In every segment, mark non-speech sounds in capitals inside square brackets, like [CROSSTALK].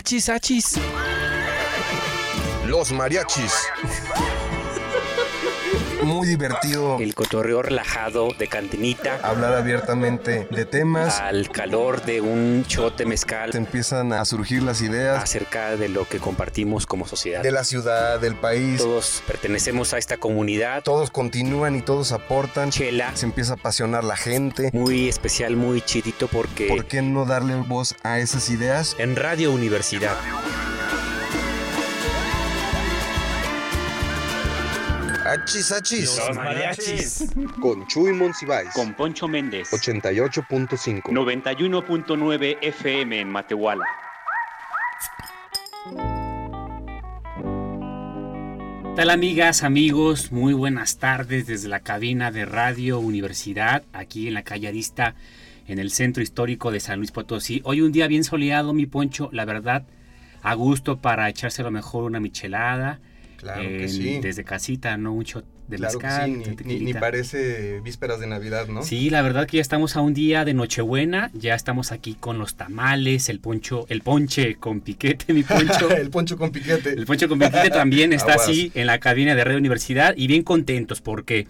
Achis, achis. Los mariachis. Muy divertido El cotorreo relajado de cantinita hablar abiertamente de temas. al calor de un shot de Te mezcal empiezan a surgir las ideas acerca de lo que compartimos como sociedad. de la ciudad, del país. Todos pertenecemos a esta comunidad. Todos continúan y todos aportan. Chela, Se empieza a apasionar la gente. muy especial, muy chidito porque ¿Por qué no darle voz a esas ideas? en Radio Universidad. Achis, achis. mariachis. Con Chuy Monsiváis. Con Poncho Méndez. 88.5. 91.9 FM en Matehuala. tal amigas, amigos? Muy buenas tardes desde la cabina de Radio Universidad, aquí en la calle Arista, en el centro histórico de San Luis Potosí. Hoy un día bien soleado, mi poncho, la verdad, a gusto para echarse a lo mejor una michelada. Claro que sí. Desde casita, ¿no? Shot de Claro que sí, ni- ni, parece vísperas de Navidad, ¿no? Sí, la verdad que ya estamos a un día de Nochebuena, ya estamos aquí con los tamales, el poncho, el ponche con piquete, mi poncho. [LAUGHS] el poncho con piquete. El Poncho Convertite también [LAUGHS] está Aguas. así en la cabina de Radio Universidad y bien contentos porque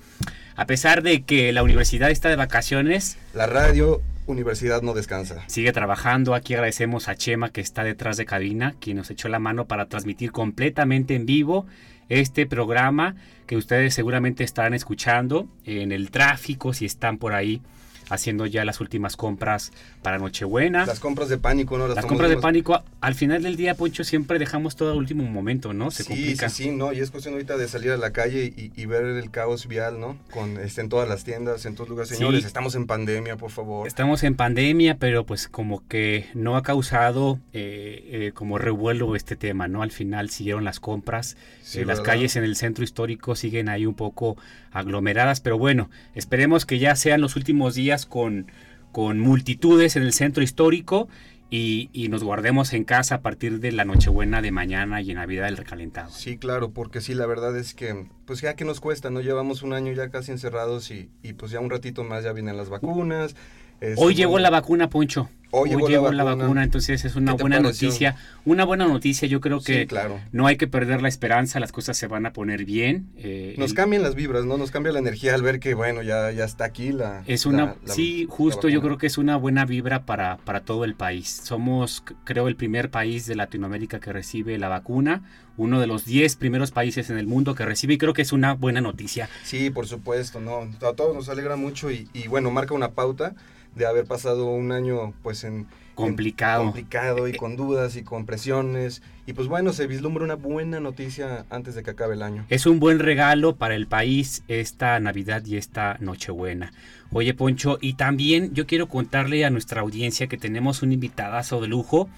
a pesar de que la universidad está de vacaciones, La radio Universidad no descansa. sigue trabajando. Aquí agradecemos a Chema que está detrás de cabina, quien nos echó la mano para transmitir completamente en vivo este programa que ustedes seguramente estarán escuchando en el tráfico si están por ahí haciendo ya las últimas compras para Nochebuena. Las compras de pánico, ¿no? Las compras de pánico, al final del día, Poncho, siempre dejamos todo al último momento, ¿no? Se sí, complica. sí, sí, no, y es cuestión ahorita de salir a la calle y, y ver el caos vial, ¿no? Con, este, en todas las tiendas, en todos lugares. Sí. Señores, estamos en pandemia, por favor. Estamos en pandemia, pero pues como que no ha causado eh, eh, como revuelo este tema, ¿no? Al final siguieron las compras, Sí, eh, las calles en el centro histórico siguen ahí un poco aglomeradas, pero bueno, esperemos que ya sean los últimos días con, con multitudes en el centro histórico y, y nos guardemos en casa a partir de la Nochebuena de mañana y en Navidad del recalentado. Sí, claro, porque sí, la verdad es que, pues ya que nos cuesta, ¿no? Llevamos un año ya casi encerrados y, y pues ya un ratito más ya vienen las vacunas. este, Hoy llegó la vacuna, Poncho. Hoy llegó la la vacuna. vacuna, entonces es una ¿Qué te buena pareció? noticia. Una buena noticia, yo creo que Sí, claro. no hay que perder la esperanza, las cosas se van a poner bien. eh, Nos el- cambian las vibras, ¿no? Nos cambia la energía al ver que, bueno, ya, ya está aquí la... es una, la- la- sí, justo yo creo que es una buena vibra para, para todo el país. Somos, creo, el primer país de Latinoamérica que recibe la vacuna, uno de los 10 primeros países en el mundo que recibe y creo que es una buena noticia. Sí, por supuesto, ¿no? A todos nos alegra mucho y, y, bueno, marca una pauta de haber pasado un año, pues, en... Complicado. en- complicado y con dudas y con presiones. Y pues bueno, se vislumbra una buena noticia antes de que acabe el año. Es un buen regalo para el país esta Navidad y esta Nochebuena. Oye, Poncho, y también yo quiero contarle a nuestra audiencia que tenemos un invitadazo de lujo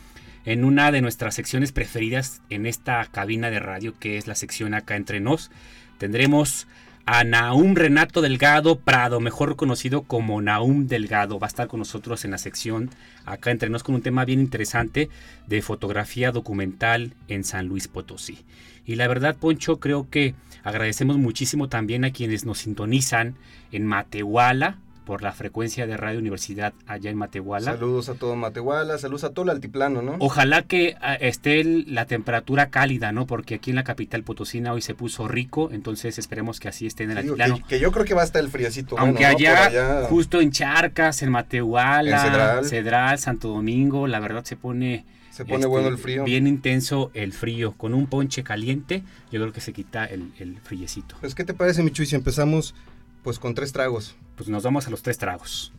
en una de nuestras secciones preferidas en esta cabina de radio, que es la sección acá entre nos. Tendremos a Naum Renato Delgado Prado, mejor conocido como Naum Delgado. Va a estar con nosotros en la sección acá entre nos con un tema bien interesante de fotografía documental en San Luis Potosí. Y la verdad, Poncho, creo que agradecemos muchísimo también a quienes nos sintonizan en Matehuala por la frecuencia de Radio Universidad allá en Matehuala. Saludos a todo Matehuala, saludos a todo el altiplano, ¿no? Ojalá que ah, esté la temperatura cálida, ¿no? Porque aquí en la capital potosina hoy se puso rico, entonces esperemos que así esté en el Sí, altiplano. que, que yo creo que va a estar el friecito. Aunque allá, justo en Charcas, en Matehuala, En Cedral. Cedral, Santo Domingo, la verdad se pone se pone este, bueno el frío. bien intenso el frío. Con un ponche caliente, yo creo que se quita el, el friecito. Pues, ¿qué te parece, Michu? Y si empezamos, pues, con tres tragos. Pues nos vamos a los tres tragos.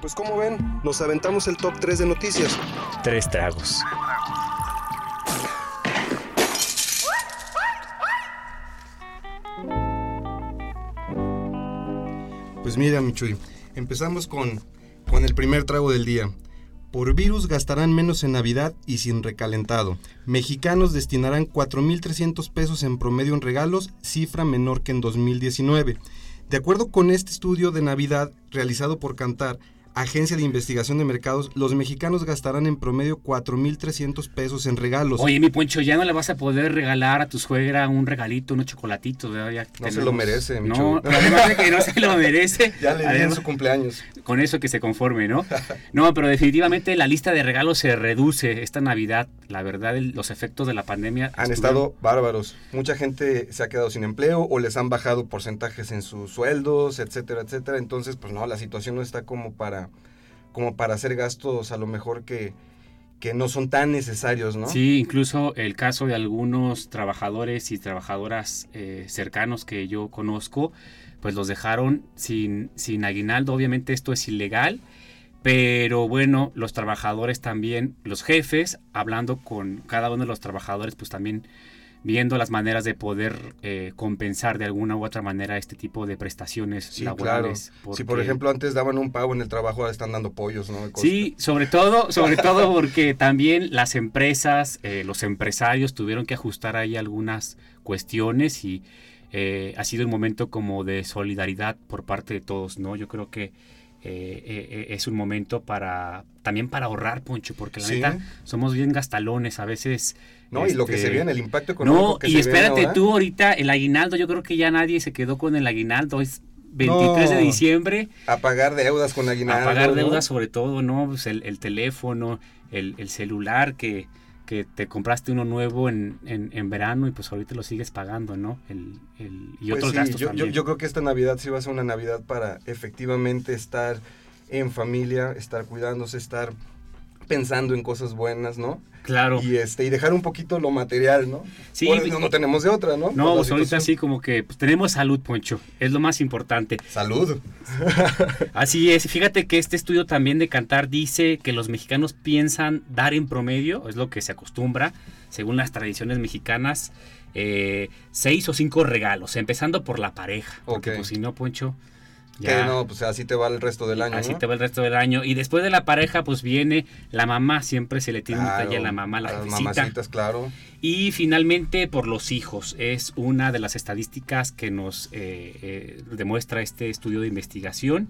Pues como ven, nos aventamos el top 3 de noticias. Tres tragos. Pues mira, Michuy, empezamos con, con el primer trago del día. Por virus gastarán menos en Navidad y sin recalentado. Mexicanos destinarán 4.300 pesos en promedio en regalos, cifra menor que en 2019. De acuerdo con este estudio de Navidad realizado por Cantar, Agencia de Investigación de Mercados, los mexicanos gastarán en promedio 4.300 pesos en regalos. Oye, mi Poncho, ya no le vas a poder regalar a tu suegra un regalito, unos chocolatitos. ¿verdad? Ya No se lo merece, mi No, además de que no se lo merece. [LAUGHS] ya le di en su cumpleaños. con eso que se conforme, ¿no? [LAUGHS] No, pero definitivamente la lista de regalos se reduce esta Navidad. La verdad, el- los efectos de la pandemia Han estuvieron- estado bárbaros. Mucha gente se ha quedado sin empleo o les han bajado porcentajes en sus sueldos, etcétera, etcétera. Entonces, pues no, la situación no está como para, como para hacer gastos a lo mejor que, que no son tan necesarios, ¿no? Sí, incluso el caso de algunos trabajadores y trabajadoras eh, cercanos que yo conozco, pues los dejaron sin, sin aguinaldo. Obviamente esto es ilegal, pero bueno, los trabajadores también, los jefes, hablando con cada uno de los trabajadores, pues también viendo las maneras de poder eh, compensar de alguna u otra manera este tipo de prestaciones Sí, claro. laborales. Si porque- por ejemplo antes daban un pago en el trabajo, ahora están dando pollos, ¿no? Sí, sobre todo, sobre [LAUGHS] todo porque también las empresas, eh, los empresarios tuvieron que ajustar ahí algunas cuestiones y eh, ha sido un momento como de solidaridad por parte de todos, ¿no? Yo creo que eh, eh, eh, es un momento para también para ahorrar, Poncho, porque la Sí. neta somos bien gastalones a veces. No, y lo que este, se viene, el impacto económico No, que y se espérate viene ahora. tú ahorita, el aguinaldo, yo creo que ya nadie se quedó con el aguinaldo, es 23 de diciembre. A pagar deudas con aguinaldo. A pagar deudas sobre todo, ¿no? Pues el, el teléfono, el, el celular que, que te compraste uno nuevo en, en, en verano y pues ahorita lo sigues pagando, ¿no? El, el- y Pues otros sí, gastos yo, yo, también. yo creo que esta Navidad sí va a ser una Navidad para efectivamente estar en familia, estar cuidándose, estar pensando en cosas buenas, ¿no? claro. Y este y dejar un poquito lo material, ¿no? Sí, Por- pues- no, no tenemos de otra, ¿no? No, pues ahorita sí como que pues, tenemos salud, Poncho. Es lo más importante. Salud. [LAUGHS] Así es. Fíjate que este estudio también de Cantar dice que los mexicanos piensan dar en promedio, es lo que se acostumbra, según las tradiciones mexicanas, eh, seis o cinco regalos, empezando por la pareja. Porque pues si no, Poncho, Que ya no, pues así te va el resto del año, así ¿no? te va el resto del año. Y después de la pareja, pues viene la mamá, siempre se le tiene un detalle a la mamá, la las mamacitas, claro. Y finalmente por los hijos. Es una de las estadísticas que nos eh, eh, demuestra este estudio de investigación.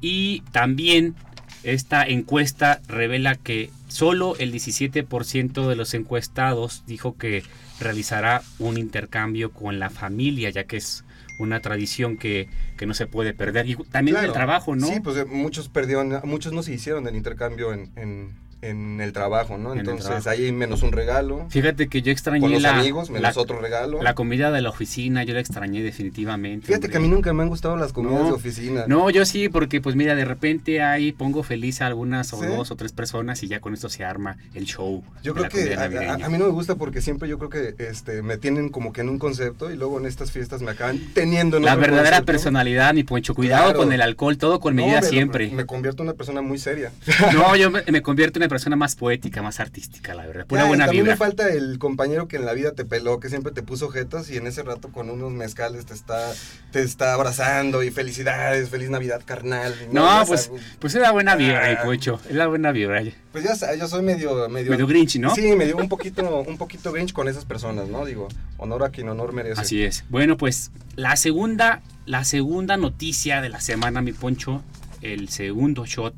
Y también esta encuesta revela que solo el 17% de los encuestados dijo que realizará un intercambio con la familia, ya que es una tradición que, que no se puede perder. Y también en el Claro. trabajo, ¿no? Sí, pues eh, muchos perdieron, muchos no se hicieron el intercambio en, en, en el trabajo, ¿no? En Entonces ahí menos un regalo. Fíjate que yo extrañé Con los la, amigos, menos la- otro regalo. la comida de la oficina, yo la extrañé definitivamente. Fíjate que a mí nunca me han gustado las comidas No, de oficina. No, yo sí, porque pues mira, de repente ahí pongo feliz a algunas o ¿Sí? dos o tres personas y ya con esto se arma el show. Yo creo que a, mí no me gusta porque siempre yo creo que este me tienen como que en un concepto y luego en estas fiestas me acaban teniendo en La verdadera concepto. personalidad, mi Poncho. Cuidado Claro. con el alcohol, todo con No, medida me- siempre. Me convierto en una persona muy seria. No, yo me, me convierto en una persona más poética, más artística, la verdad. Pura Ya, buena también vibra. me falta el compañero que en la vida te peló, que siempre te puso jetas y en ese rato con unos mezcales te está, te está abrazando y felicidades, feliz Navidad carnal. No, pues, pues es la buena vibra, mi Ah. Poncho. Es la buena vibra. pues ya sabes, yo soy medio, medio, Medio grinch, ¿no? Sí, medio un poquito, un poquito grinch con esas personas, ¿no? Digo, honor a quien honor merece. Así es. Bueno, pues la segunda, la segunda noticia de la semana, mi poncho, el segundo shot,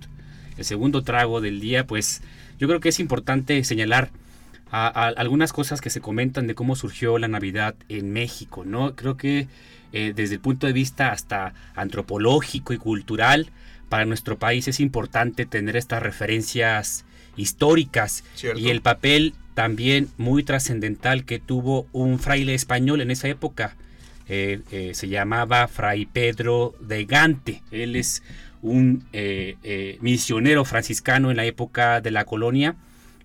el segundo trago del día, pues yo creo que es importante señalar a- a- algunas cosas que se comentan de cómo surgió la Navidad en México, ¿no? Creo que eh, desde el punto de vista hasta antropológico y cultural, para nuestro país es importante tener estas referencias históricas Cierto. y el papel también muy trascendental que tuvo un fraile español en esa época. Eh, eh, se llamaba Fray Pedro de Gante. Él es un eh, eh, misionero franciscano en la época de la colonia,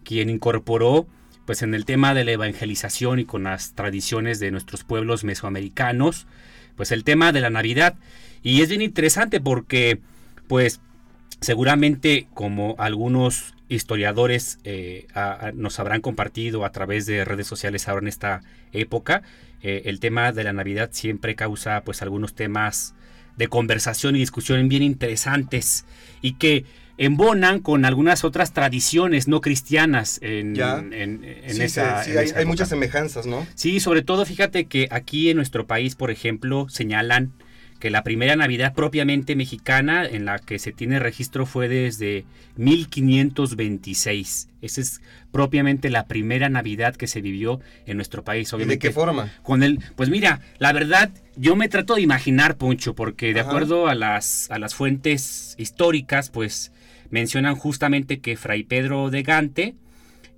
quien incorporó pues en el tema de la evangelización y con las tradiciones de nuestros pueblos mesoamericanos, pues el tema de la Navidad. Y es bien interesante porque pues seguramente como algunos historiadores eh, nos habrán compartido a través de redes sociales ahora en esta época, el tema de la Navidad siempre causa pues algunos temas de conversación y discusión bien interesantes y que embonan con algunas otras tradiciones no cristianas en, Ya. en- en Sí, esa, sí, en hay, esa hay muchas semejanzas, ¿no? Sí, sobre todo fíjate que aquí en nuestro país, por ejemplo, señalan que la primera Navidad propiamente mexicana en la que se tiene registro fue desde 1526. Esa es propiamente la primera Navidad que se vivió en nuestro país. ¿Y de Obviamente, qué forma? con el, pues mira, la verdad, yo me trato de imaginar, Poncho, porque de Ajá. acuerdo a las, a las fuentes históricas, pues mencionan justamente que Fray Pedro de Gante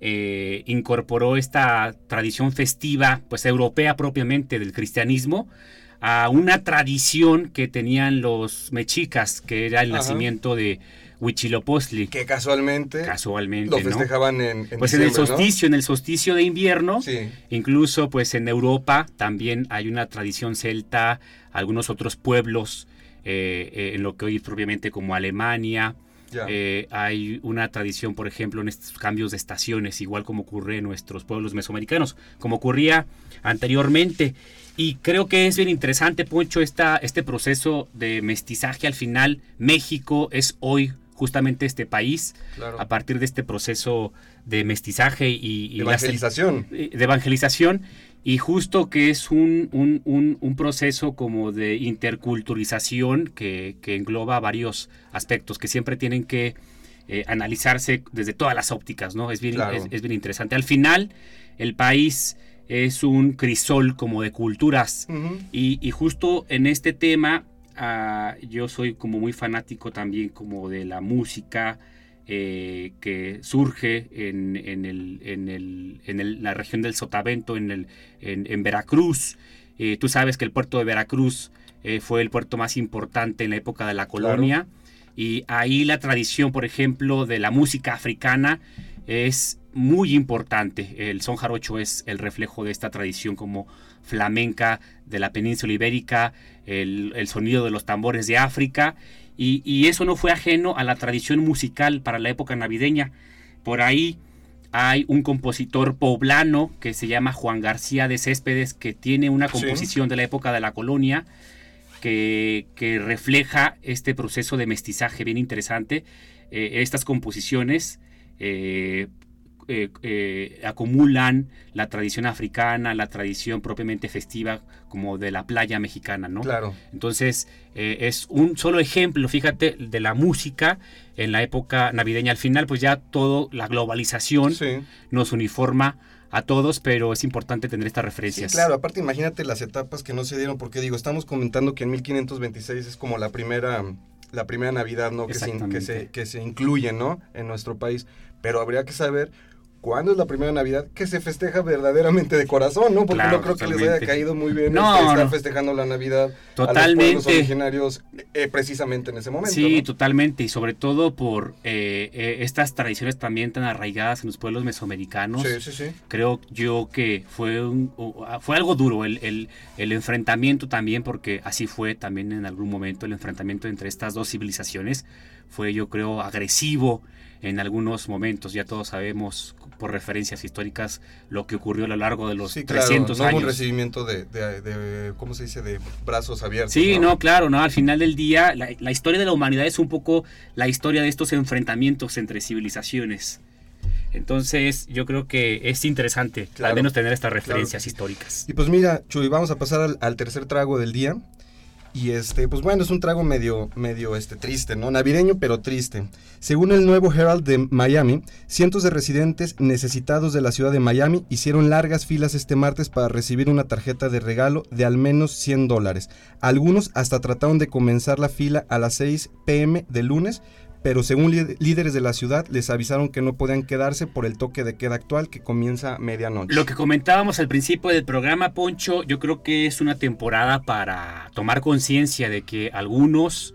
eh, incorporó esta tradición festiva, pues europea propiamente del cristianismo, a una tradición que tenían los mexicas, que era el Ajá. nacimiento de Huitzilopochtli, Que casualmente casualmente, lo ¿no? festejaban en, en Pues en el diciembre, ¿no? solsticio, en el solsticio de invierno, Sí. Incluso pues en Europa también hay una tradición celta, algunos otros pueblos, eh, eh, en lo que hoy es propiamente como Alemania. Eh, hay una tradición, por ejemplo, en estos cambios de estaciones, igual como ocurre en nuestros pueblos mesoamericanos, como ocurría anteriormente. Y creo que es bien interesante, Poncho, esta, este proceso de mestizaje. Al final, México es hoy justamente este país, claro. a partir de este proceso de mestizaje y, Evangelización. eh, de evangelización y justo que es un, un- un- un proceso como de interculturalización que, que engloba varios aspectos que siempre tienen que eh, analizarse desde todas las ópticas, ¿no? Es bien, Claro. es, es bien interesante. Al final, el país es un crisol como de culturas y, y justo en este tema, ah, yo soy como muy fanático también como de la música eh, que surge en, en el- en el- en el- la región del Sotavento, en, el, en, en Veracruz. Eh, tú sabes que el puerto de Veracruz eh, fue el puerto más importante en la época de la colonia. Y ahí la tradición, por ejemplo, de la música africana es muy importante. El son jarocho es el reflejo de esta tradición como flamenca de la península ibérica, el, el sonido de los tambores de África, y, y eso no fue ajeno a la tradición musical para la época navideña. Por ahí hay un compositor poblano que se llama Juan García de Céspedes, que tiene una Sí. composición de la época de la colonia, que, que refleja este proceso de mestizaje bien interesante. Eh, estas composiciones eh, eh, eh, acumulan la tradición africana, la tradición propiamente festiva como de la playa mexicana, ¿no? Claro. Entonces, eh, es un solo ejemplo, fíjate, de la música en la época navideña. Al final, pues ya todo, la globalización Sí. nos uniforma a todos, pero es importante tener estas Sí, referencias. claro, aparte imagínate las etapas que no se dieron, porque digo, estamos comentando que en 1526 es como la primera, la primera Navidad, ¿no? Que se, que se incluye, ¿no? En nuestro país. Pero habría que saber cuándo es la primera Navidad que se festeja verdaderamente de corazón, ¿no? Porque Claro, no creo que les haya caído muy bien No, este, estar no. festejando la Navidad a los pueblos originarios eh, precisamente en ese momento, Sí, ¿no? totalmente, y sobre todo por eh, eh, estas tradiciones también tan arraigadas en los pueblos mesoamericanos. Sí, sí, sí. Creo yo que fue, un- fue algo duro el, el- el enfrentamiento también, porque así fue también en algún momento el enfrentamiento entre estas dos civilizaciones. Fue yo creo agresivo en algunos momentos, ya todos sabemos por referencias históricas lo que ocurrió a lo largo de los Sí, claro, 300 no hubo un años. recibimiento de, de- de- ¿cómo se dice?, de brazos abiertos. Sí, no, claro, no. Al final del día, la, la historia de la humanidad es un poco la historia de estos enfrentamientos entre civilizaciones. Entonces, yo creo que es interesante, Claro, al menos tener estas referencias históricas. Y pues mira, Chuy, vamos a pasar al, al tercer trago del día. Y este, pues bueno, es un trago medio, medio este, triste, ¿no? Navideño, pero triste. Según el nuevo Herald de Miami, cientos de residentes necesitados de la ciudad de Miami hicieron largas filas este martes para recibir una tarjeta de regalo de al menos 100 dólares. Algunos hasta trataron de comenzar la fila a las 6 pm de lunes, pero según lí- líderes de la ciudad les avisaron que no podían quedarse por el toque de queda actual que comienza medianoche. Lo que comentábamos al principio del programa, Poncho, yo creo que es una temporada para tomar conciencia de que algunos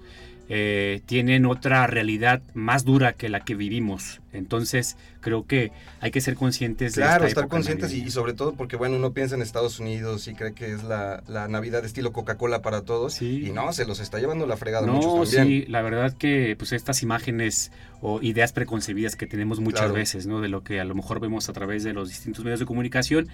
eh, tienen otra realidad más dura que la que vivimos. Entonces, creo que hay que ser conscientes de Claro, esta estar época conscientes y, sobre todo porque, bueno, uno piensa en Estados Unidos y cree que es la, la Navidad estilo Coca-Cola para todos. Sí. Y no, se los está llevando la fregada No, muchos también. sí, la verdad que pues estas imágenes o ideas preconcebidas que tenemos muchas Claro. veces, ¿no? De lo que a lo mejor vemos a través de los distintos medios de comunicación,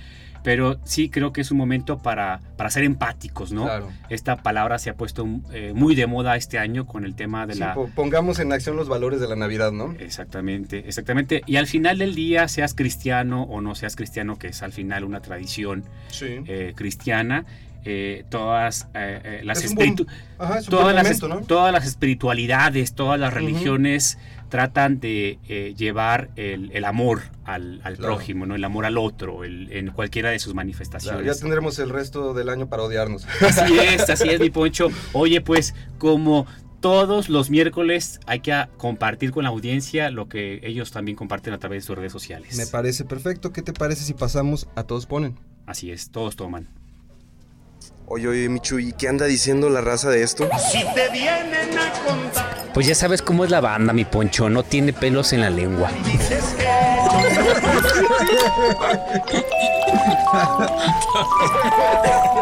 pero sí creo que es un momento para, para ser empáticos, ¿no? Claro. Esta palabra se ha puesto eh, muy de moda este año con el tema de Sí, la... po- pongamos en acción los valores de la Navidad, ¿no? Exactamente, exactamente. Y al final del día, seas cristiano o no seas cristiano, que es al final una tradición Sí. eh, cristiana, eh, todas eh, las Es buen- Ajá, todas las, todas las espiritualidades, todas las religiones tratan de eh, llevar el, el amor al, al Claro. prójimo, ¿no? El amor al otro, el- en cualquiera de sus Claro, manifestaciones. ya tendremos el resto del año para odiarnos. Así es, así es, mi [LAUGHS] Poncho. Oye, pues, como todos los miércoles hay que a- compartir con la audiencia lo que ellos también comparten a través de sus redes sociales. Me parece perfecto. ¿Qué te parece si pasamos a todos ponen? Así es, todos toman. Oye, oye, Michu, ¿y qué anda diciendo la raza de esto? Pues ya sabes cómo es la banda, mi Poncho. No tiene pelos en la lengua. [LAUGHS]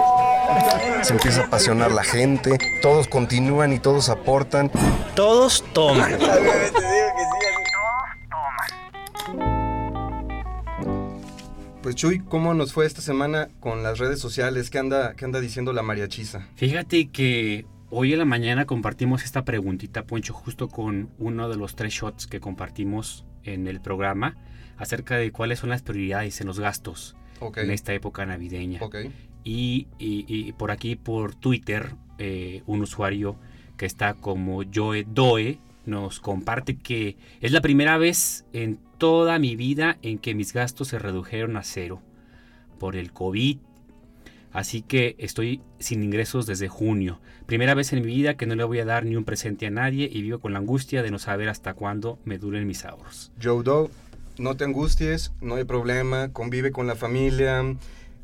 Se empieza a apasionar la gente, todos continúan y todos aportan. [LAUGHS] Todos toman. Pues Chuy, ¿cómo nos fue esta semana con las redes sociales? ¿Qué anda, qué anda diciendo la mariachiza? Fíjate que hoy en la mañana compartimos esta preguntita, Poncho, justo con uno de los tres shots que compartimos en el programa acerca de cuáles son las prioridades en los gastos en esta época navideña. Ok. Y, por aquí, por Twitter, eh, un usuario que está como Joe Doe nos comparte que es la primera vez en toda mi vida en que mis gastos se redujeron a cero por el COVID. Así que estoy sin ingresos desde junio. Primera vez en mi vida que no le voy a dar ni un presente a nadie y vivo con la angustia de no saber hasta cuándo me duren mis ahorros. Joe Doe, no te angusties, no hay problema, convive con la familia,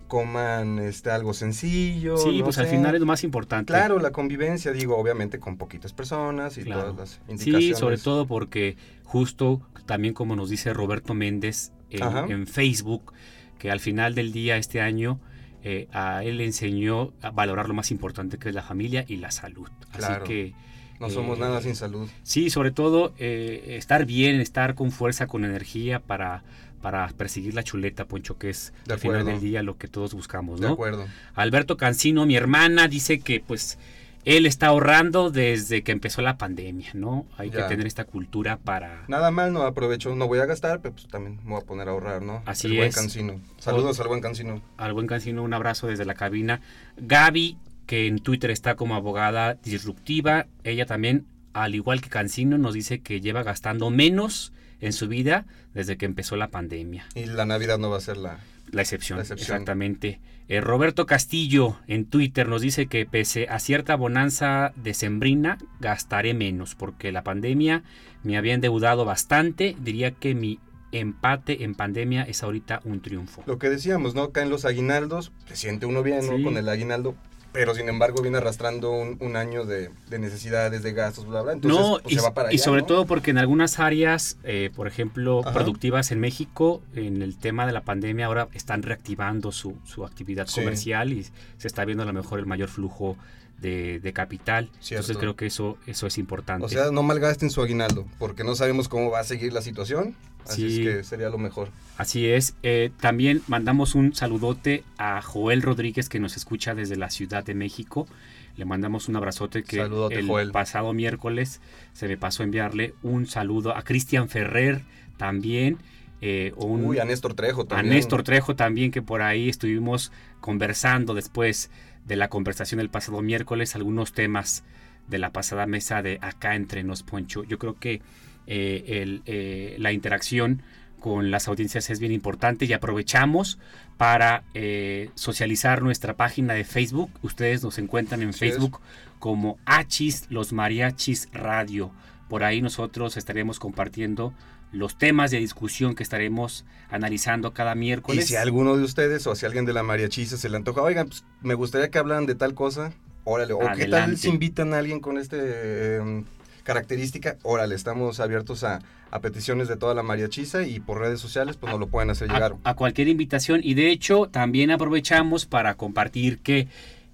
coman este, algo sencillo. sí, no pues al final es lo más importante. Claro, la convivencia, digo, obviamente con poquitas personas y Claro. todas las indicaciones. Sí, sobre todo porque justo también como nos dice Roberto Méndez en, Facebook, que al final del día este año eh, a él le enseñó a valorar lo más importante que es la familia y la salud. Claro. Así que No somos eh, nada sin salud. sí, sobre todo eh, estar bien, estar con fuerza, con energía para, para perseguir la chuleta, Poncho, que es De al final del día lo que todos buscamos, De ¿no? acuerdo. Alberto Cancino, mi hermana, dice que pues él está ahorrando desde que empezó la pandemia, ¿no? Hay Ya. que tener esta cultura para... Nada mal, no aprovecho, no voy a gastar, pero pues también me voy a poner a ahorrar, ¿no? Así el buen es. cancino. Saludos al buen cancino. Al buen Cancino un abrazo desde la cabina. Gaby, que en Twitter está como abogada disruptiva, ella también, al igual que Cancino, nos dice que lleva gastando menos en su vida desde que empezó la pandemia. Y la Navidad no va a ser la... La excepción, La excepción. exactamente. Eh, Roberto Castillo en Twitter nos dice que pese a cierta bonanza decembrina, gastaré menos porque la pandemia me había endeudado bastante. Diría que mi empate en pandemia es ahorita un triunfo. Lo que decíamos, ¿no? Caen los aguinaldos, se siente uno bien, ¿no? Con el aguinaldo, pero sin embargo viene arrastrando un, un año de, de necesidades, de gastos, bla, bla. Entonces, no, pues, y, se va para y allá, sobre ¿no? todo porque en algunas áreas, eh, por ejemplo, Ajá. productivas en México, en el tema de la pandemia, ahora están reactivando su, su actividad Sí. comercial y se está viendo a lo mejor el mayor flujo de, de capital. Cierto. Entonces creo que eso, eso es importante. O sea, no malgasten su aguinaldo, porque no sabemos cómo va a seguir la situación. Así Sí. es que sería lo mejor. Así es. Eh, también mandamos un saludote a Joel Rodríguez que nos escucha desde la Ciudad de México. Le mandamos un abrazote que Saludote, el Joel. pasado miércoles se me pasó a enviarle un saludo a Cristian Ferrer también. eh, un, Uy, a Néstor Trejo a también. Néstor Trejo también, que por ahí estuvimos conversando después de la conversación del pasado miércoles, algunos temas de la pasada mesa de acá entre nos, Poncho. Yo creo que eh, el, eh, la interacción con las audiencias es bien importante y aprovechamos para eh, socializar nuestra página de Facebook. Ustedes nos encuentran en Así es. Facebook como Achis Los Mariachis Radio. Por ahí nosotros estaremos compartiendo los temas de discusión que estaremos analizando cada Y miércoles. si a alguno de ustedes o si a alguien de la mariachiza se le antoja, oigan, pues, me gustaría que hablan de tal cosa, órale. O qué tal si invitan a alguien con este eh, característica, órale, estamos abiertos a, a peticiones de toda la mariachiza y por redes sociales pues nos lo pueden hacer llegar. a, a cualquier invitación y de hecho también aprovechamos para compartir que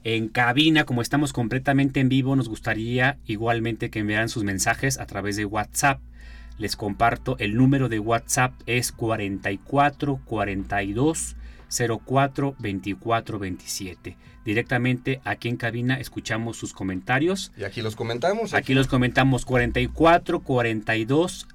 en cabina, como estamos completamente en vivo, nos gustaría igualmente que enviaran sus mensajes a través de WhatsApp. Les comparto, el número de WhatsApp es 44 42 04 24 27. Directamente aquí en cabina escuchamos sus comentarios. Y aquí los comentamos. Aquí los comentamos 44 42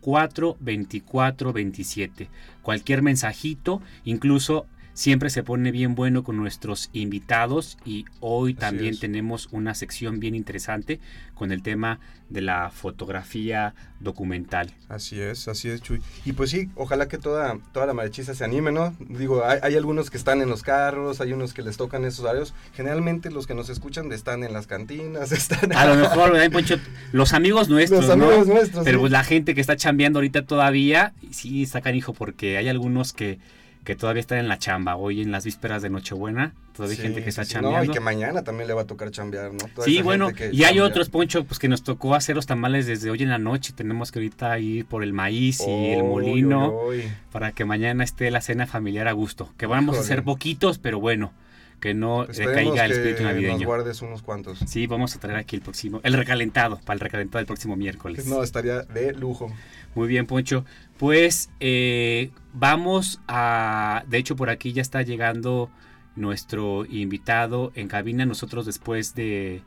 04 24 27. Cualquier mensajito, incluso siempre se pone bien bueno con nuestros invitados y hoy también tenemos una sección bien interesante con el tema de la fotografía documental. Así es, así es, Chuy. Y pues sí, ojalá que toda, toda la mariachisa se anime, ¿no? Digo, hay, hay algunos que están en los carros, hay unos que les tocan esos horarios. Generalmente los que nos escuchan están en las cantinas, [LAUGHS] están... A lo mejor, ¿verdad, Poncho? Los amigos nuestros, Los ¿no? amigos nuestros, Pero sí. pues la gente que está chambeando ahorita todavía, sí está canijo porque hay algunos que, que todavía están en la chamba. Hoy en las vísperas de Nochebuena, todavía hay Sí, gente que está sí, sí. No, chambeando. y que mañana también le va a tocar chambear, ¿no? Toda Sí, bueno, y hay otros, Poncho, pues que nos tocó hacer los tamales desde hoy en la noche. Tenemos que ahorita ir por el maíz y el molino para que mañana esté la cena familiar a gusto. Que vamos a hacer poquitos, pero bueno, que no eh, Esperemos caiga el espíritu nos navideño. guardes unos cuantos. Sí, vamos a traer aquí el próximo, el recalentado, para el recalentado del próximo miércoles. No, estaría de lujo. Muy bien, Poncho. Pues eh, vamos a... De hecho, por aquí ya está llegando nuestro invitado en cabina. Nosotros después de,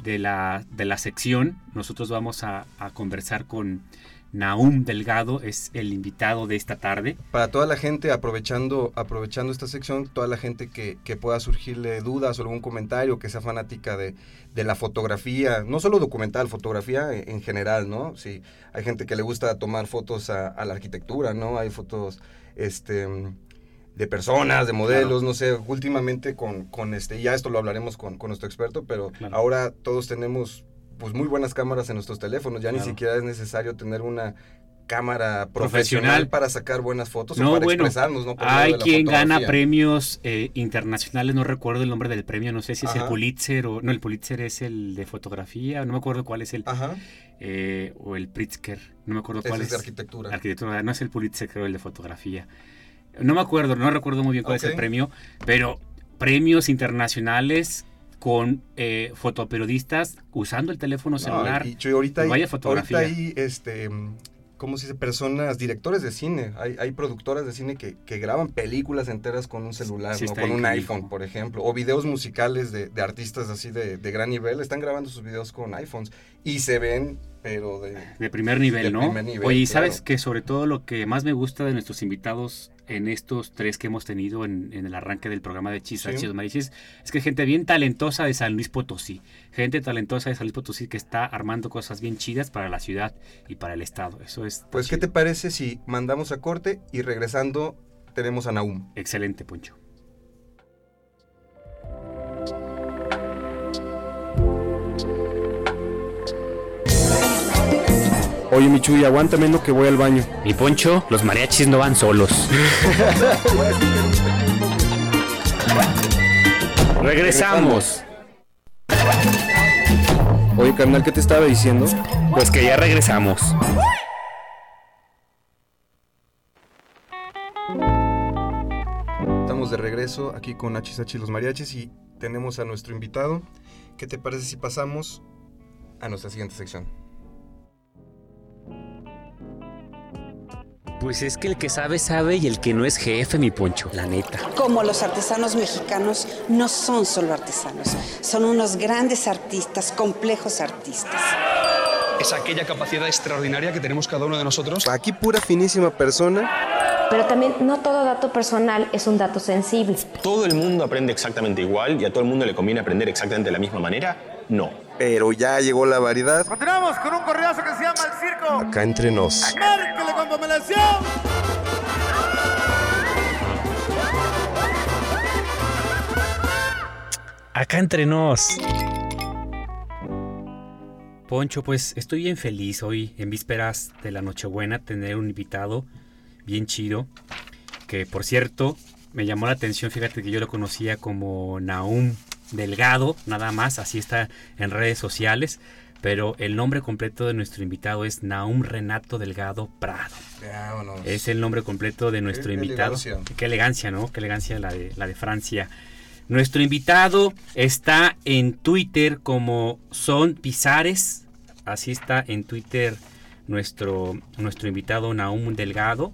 de, la, de la sección, nosotros vamos a, a conversar con Naum Delgado, es el invitado de esta tarde. Para toda la gente, aprovechando, aprovechando esta sección, toda la gente que, que pueda surgirle dudas o algún comentario, que sea fanática de, de la fotografía, no solo documental, fotografía en, en general, ¿no? Sí, hay gente que le gusta tomar fotos a, a la arquitectura, ¿no? Hay fotos, este de personas, de modelos, no sé, últimamente con, con este, ya esto lo hablaremos con, con nuestro experto, pero Claro. ahora todos tenemos pues muy buenas cámaras en nuestros teléfonos, ya Claro. ni siquiera es necesario tener una cámara Profesional. profesional, para sacar buenas fotos No, o para bueno, expresarnos, ¿no? Por Hay de la quien gana premios eh, internacionales, no recuerdo el nombre del premio, no sé si es el. Pulitzer o... No, el Pulitzer es el de fotografía, no me acuerdo cuál es el... Ajá, eh, o el Pritzker, no me acuerdo cuál es es. de arquitectura. Arquitectura, no es el Pulitzer, creo el de fotografía. No me acuerdo, no recuerdo muy bien cuál es el premio, pero premios internacionales con eh, fotoperiodistas usando el teléfono No, celular. y, ahorita hay, Vaya fotografía. ahorita hay, este, ¿cómo se dice? Personas, directores de cine. Hay, hay productoras de cine que, que graban películas enteras con un celular, Sí, ¿no? Con un iPhone, por ejemplo. O videos musicales de, de artistas así de, de gran nivel. Están grabando sus videos con iPhones. Y se ven, pero de... De primer nivel, ¿no? primer nivel, Oye, y claro. sabes que sobre todo lo que más me gusta de nuestros invitados en estos tres que hemos tenido en, en el arranque del programa de Chisas Sí. Marichis, es que gente bien talentosa de San Luis Potosí, gente talentosa de San Luis Potosí que está armando cosas bien chidas para la ciudad y para el estado. Eso es Pues, ¿qué te parece si mandamos a corte y regresando tenemos a Naum? excelente, Poncho. Oye, Michuy, aguántame lo que voy al baño. Mi Poncho, los mariachis no van solos. Regresamos. Oye, carnal, ¿qué te estaba diciendo? Pues que ya regresamos. Estamos de regreso aquí con y los mariachis y tenemos a nuestro invitado. ¿Qué te parece si pasamos a nuestra siguiente sección? Pues es que el que sabe, sabe y el que no es jefe, mi Poncho. La neta. Como los artesanos mexicanos no son solo artesanos, son unos grandes artistas, complejos artistas. es aquella capacidad extraordinaria que tenemos cada uno de nosotros. Aquí pura finísima persona. Pero también no todo dato personal es un dato sensible. ¿Todo el mundo aprende exactamente igual y a todo el mundo le conviene aprender exactamente de la misma manera? No. Pero ya llegó la variedad. Continuamos con un correazo que se llama El Circo. Acá entre nos. Márquele con pomelación. Acá entre nos. Poncho, pues estoy bien feliz hoy, en vísperas de la Nochebuena, tener un invitado bien chido. Que por cierto, me llamó la atención, fíjate que yo lo conocía como Naum Delgado, nada más, así está en redes sociales. Pero el nombre completo de nuestro invitado es Naum Renato Delgado Prado. Vámonos. Es el nombre completo de nuestro Qué invitado. elegancia. Qué elegancia, ¿no? Qué elegancia la de, la de Francia. Nuestro invitado está en Twitter como Son Pizares. Así está en Twitter nuestro, nuestro invitado Naum Delgado.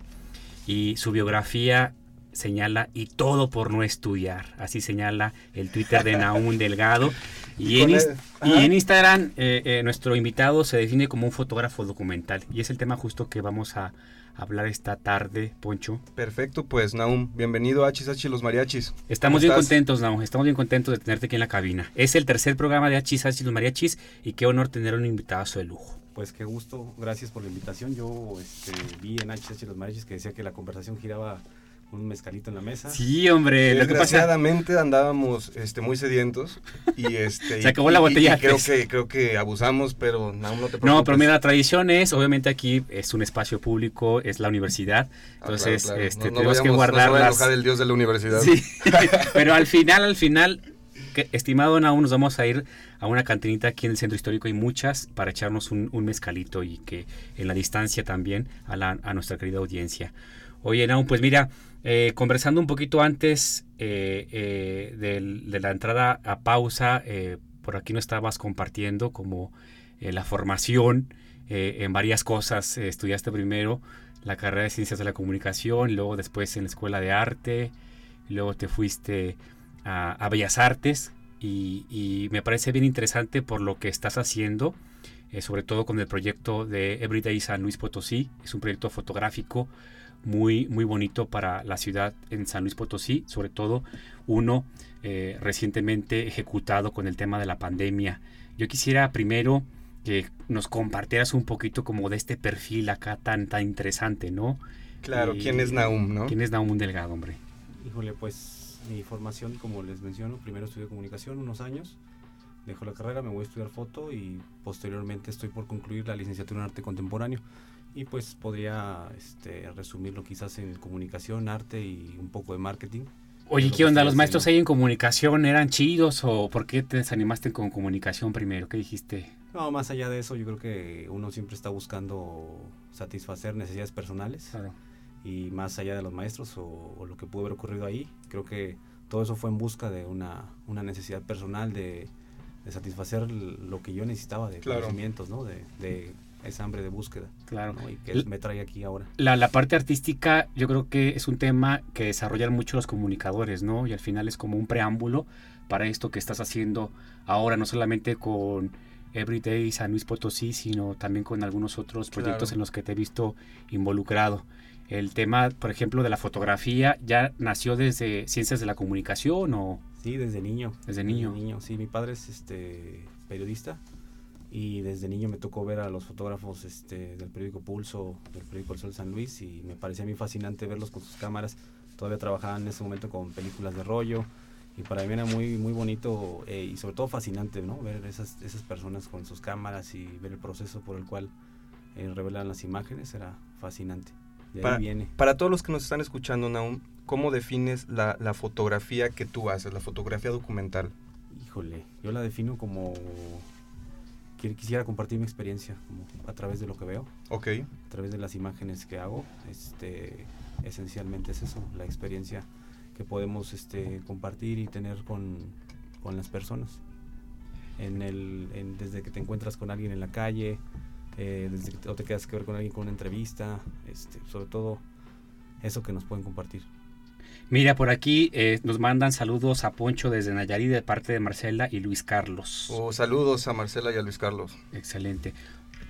Y su biografía señala y todo por no estudiar. Así señala el Twitter de Naum Delgado. [LAUGHS] Y en, y Instagram eh, eh, nuestro invitado se define como un fotógrafo documental. Y es el tema justo que vamos a, hablar esta tarde, Poncho. Perfecto, pues Naum, bienvenido a Hachis los Mariachis. Estamos bien contentos, Naum, estamos bien contentos de tenerte aquí en la cabina. Es el tercer programa de Hachis los Mariachis y qué honor tener un invitado de lujo. Pues qué gusto, gracias por la invitación. Yo este, vi en Hachis los Mariachis que decía que la conversación giraba un mezcalito en la mesa. Sí, hombre. Desgraciadamente andábamos este, muy sedientos y este se acabó la botella. creo [LAUGHS] que creo que abusamos, pero aún no te preocupes. No, pero mira, la tradición es, obviamente aquí es un espacio público, es la universidad, ah, entonces este, tenemos que guardar las... el dios de la universidad. Sí, [LAUGHS] pero al final, al final, que, estimado Naum, nos vamos a ir a una cantinita aquí en el centro histórico. Hay muchas para echarnos un, un mezcalito y que en la distancia también a, la, a nuestra querida audiencia. Oye, Naum, pues mira, eh, conversando un poquito antes eh, eh, de, la entrada a pausa, por aquí no estabas compartiendo como la formación en varias cosas. estudiaste primero la carrera de Ciencias de la Comunicación, luego después en la Escuela de Arte, luego te fuiste a, Bellas Artes y, y, me parece bien interesante por lo que estás haciendo, sobre todo con el proyecto de Everyday San Luis Potosí. Es un proyecto fotográfico muy, muy bonito para la ciudad en San Luis Potosí, sobre todo uno eh, recientemente ejecutado con el tema de la pandemia. Yo quisiera primero que nos compartieras un poquito como de este perfil acá tan, tan interesante, ¿no? Claro, ¿quién es Naum, no? ¿Quién es Naum Delgado, hombre? Híjole, pues mi formación, como les menciono, primero estudié comunicación unos años, dejo la carrera, me voy a estudiar foto y posteriormente estoy por concluir la licenciatura en arte contemporáneo y pues podría este, resumirlo quizás en comunicación, arte y un poco de marketing. Oye, ¿qué onda? ¿Los maestros ahí en comunicación eran chidos o por qué te desanimaste con comunicación primero? ¿Qué dijiste? No, más allá de eso, yo creo que uno siempre está buscando satisfacer necesidades personales. Y más allá de los maestros o, lo que pudo haber ocurrido ahí, creo que todo eso fue en busca de una, una necesidad personal de, satisfacer lo que yo necesitaba de conocimientos, ¿no? De, de esa hambre de búsqueda. Claro. Y que me trae aquí ahora. La, la, parte artística yo creo que es un tema que desarrollan mucho los comunicadores, ¿no? Y al final es como un preámbulo para esto que estás haciendo ahora, no solamente con Everyday San Luis Potosí, sino también con algunos otros proyectos en los que te he visto involucrado. El tema, por ejemplo, de la fotografía, ¿ya nació desde Ciencias de la Comunicación o...? Sí, desde niño. Desde niño. Desde niño, sí. Mi padre es este periodista y desde niño me tocó ver a los fotógrafos este, del periódico Pulso, del periódico El Sol San Luis y me parecía a mí fascinante verlos con sus cámaras. Todavía trabajaban en ese momento con películas de rollo y para mí era muy muy bonito eh, y sobre todo fascinante ¿no? ver esas, esas personas con sus cámaras y ver el proceso por el cual eh, revelan las imágenes, era fascinante. De para, ahí viene. para todos los que nos están escuchando, Naum, ¿cómo defines la, la fotografía que tú haces, la fotografía documental? Híjole, yo la defino como quisiera compartir mi experiencia como a través de lo que veo. Ok. A través de las imágenes que hago. Este, esencialmente es eso, la experiencia que podemos este, compartir y tener con, con las personas. En el, desde que te encuentras con alguien en la calle, eh, desde que o te quedas que ver con alguien con una entrevista, este, sobre todo eso que nos pueden compartir. Mira, por aquí eh, nos mandan saludos a Poncho desde Nayarit de parte de Marcela y Luis Carlos. Oh, saludos a Marcela y a Luis Carlos. Excelente.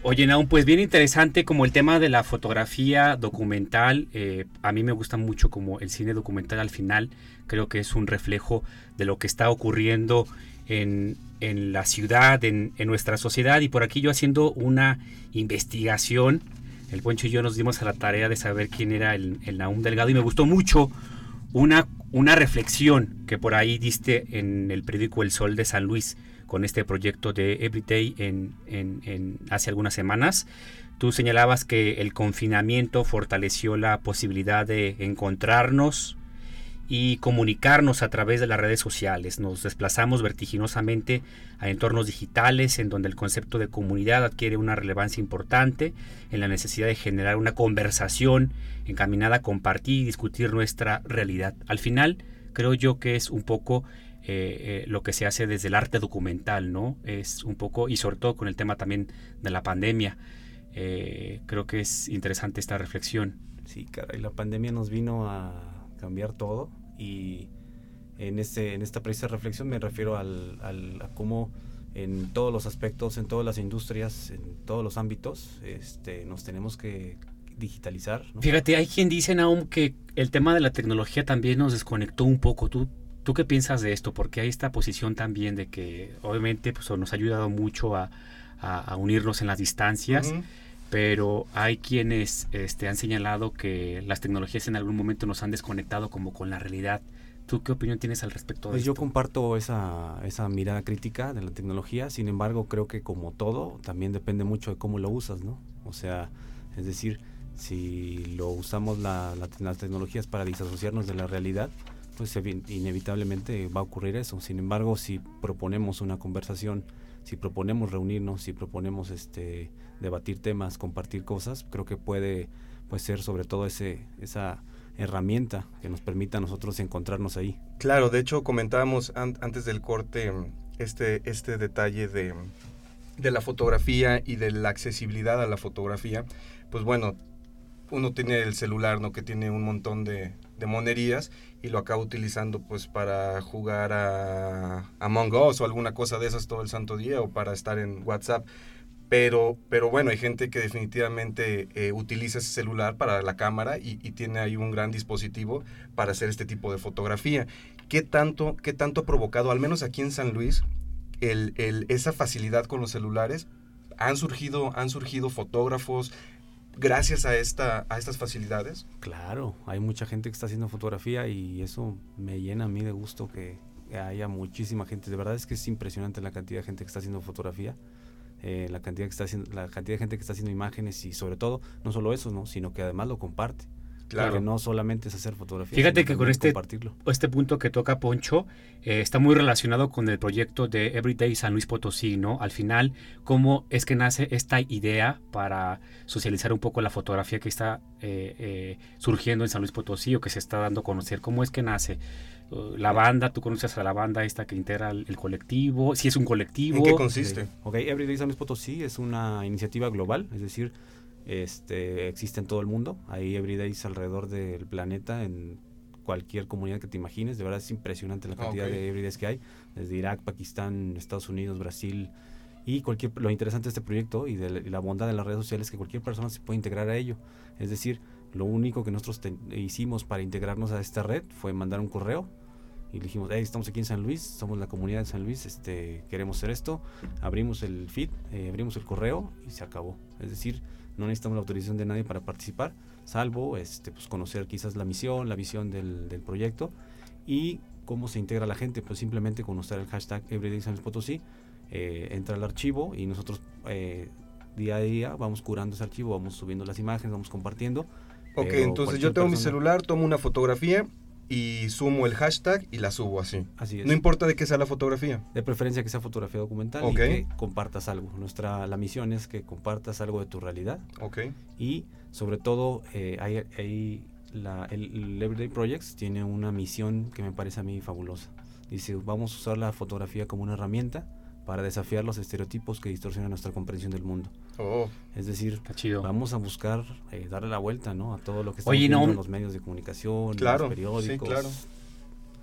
Oye, Naum, pues bien interesante como el tema de la fotografía documental. Eh, a mí me gusta mucho como el cine documental al final. Creo que es un reflejo de lo que está ocurriendo en, en la ciudad, en, en, nuestra sociedad. Y por aquí yo haciendo una investigación, el Poncho y yo nos dimos a la tarea de saber quién era el, el Naum Delgado y me gustó mucho una, una reflexión que por ahí diste en el periódico El Sol de San Luis con este proyecto de Everyday en, en, hace algunas semanas. Tú señalabas que el confinamiento fortaleció la posibilidad de encontrarnos, y comunicarnos a través de las redes sociales. Nos desplazamos vertiginosamente a entornos digitales en donde el concepto de comunidad adquiere una relevancia importante en la necesidad de generar una conversación encaminada a compartir y discutir nuestra realidad. Al final, creo yo que es un poco eh, eh, lo que se hace desde el arte documental, ¿no? Es un poco, y sobre todo con el tema también de la pandemia. Eh, creo que es interesante esta reflexión. Sí, caray, la pandemia nos vino a cambiar todo y en, este, en esta precisa reflexión me refiero al, al, a cómo en todos los aspectos, en todas las industrias, en todos los ámbitos, este, nos tenemos que digitalizar. ¿no? Fíjate, hay quien dice aún que el tema de la tecnología también nos desconectó un poco. ¿Tú, ¿Tú qué piensas de esto? Porque hay esta posición también de que obviamente pues, nos ha ayudado mucho a, a, a unirnos en las distancias, Ujú. Pero hay quienes este, han señalado que las tecnologías en algún momento nos han desconectado como con la realidad. ¿Tú qué opinión tienes al respecto de Pues yo comparto esa, esa mirada crítica de la tecnología, sin embargo creo que como todo también depende mucho de cómo lo usas, ¿no? O sea, es decir, si lo usamos la, la- las tecnologías para disasociarnos de la realidad, pues evi- inevitablemente va a ocurrir eso. Sin embargo, si proponemos una conversación, si proponemos reunirnos, si proponemos este debatir temas, compartir cosas, creo que puede, puede ser sobre todo ese, esa herramienta que nos permita a nosotros encontrarnos ahí. Claro, de hecho comentábamos an- antes del corte este, este detalle de, de la fotografía y de la accesibilidad a la fotografía. Pues bueno, uno tiene el celular, ¿no? Que tiene un montón de monerías y lo acaba utilizando pues para jugar a Among Us o alguna cosa de esas todo el santo día o para estar en WhatsApp. Pero, pero bueno, hay gente que definitivamente eh, utiliza ese celular para la cámara y, tiene ahí un gran dispositivo para hacer este tipo de fotografía. ¿Qué tanto, qué tanto ha provocado, al menos aquí en San Luis, el, el- esa facilidad con los celulares? ¿Han surgido, han surgido fotógrafos gracias a, esta, a estas facilidades? Claro, hay mucha gente que está haciendo fotografía y eso me llena a mí de gusto que haya muchísima gente. De verdad es que es impresionante la cantidad de gente que está haciendo fotografía, eh, la cantidad que está haciendo, la cantidad de gente que está haciendo imágenes y sobre todo no solo eso, no, sino que además lo comparte. Claro. Porque no solamente es hacer fotografía. Fíjate que con este, compartirlo. este punto que toca Poncho eh, está muy relacionado con el proyecto de Everyday San Luis Potosí, ¿no? Al final, ¿cómo es que nace esta idea para socializar un poco la fotografía que está eh, eh, surgiendo en San Luis Potosí o que se está dando a conocer? ¿Cómo es que nace? Uh, la banda, tú conoces a la banda esta que integra el, el colectivo, si es un colectivo. Ok, Ok, Everyday San Luis Potosí es una iniciativa global, es decir, este, existe en todo el mundo. Hay Everydays alrededor del planeta, en cualquier comunidad que te imagines. De verdad es impresionante la cantidad Ok. de Everydays que hay, desde Irak, Pakistán, Estados Unidos, Brasil. Y cualquier, lo interesante de este proyecto y de la, bondad de las redes sociales es que cualquier persona se puede integrar a ello. Es decir, lo único que nosotros ten- hicimos para integrarnos a esta red fue mandar un correo y dijimos, hey, estamos aquí en San Luis, somos la comunidad de San Luis, este, queremos hacer esto, abrimos el feed, eh, abrimos el correo y se acabó. Es decir, no necesitamos la autorización de nadie para participar, salvo este, pues, conocer quizás la misión, la visión del, del proyecto y cómo se integra la gente, pues simplemente con usar el hashtag Everyday San Luis Potosí, eh, entra al archivo y nosotros eh, día a día vamos curando ese archivo, vamos subiendo las imágenes, vamos compartiendo. Ok, entonces yo tengo mi celular, tomo una fotografía y sumo el hashtag y la subo así. Así es. No importa de qué sea la fotografía. De preferencia que sea fotografía documental Ok. y que compartas algo. Nuestra la misión es que compartas algo de tu realidad. Ok. Y sobre todo eh, hay, hay la, el, el Everyday Projects tiene una misión que me parece a mí fabulosa. Dice, vamos a usar la fotografía como una herramienta para desafiar los estereotipos que distorsionan nuestra comprensión del mundo. Oh. Es decir, vamos a buscar eh, darle la vuelta ¿no? a todo lo que viendo no- en los medios de comunicación, Claro, los periódicos. sí, claro.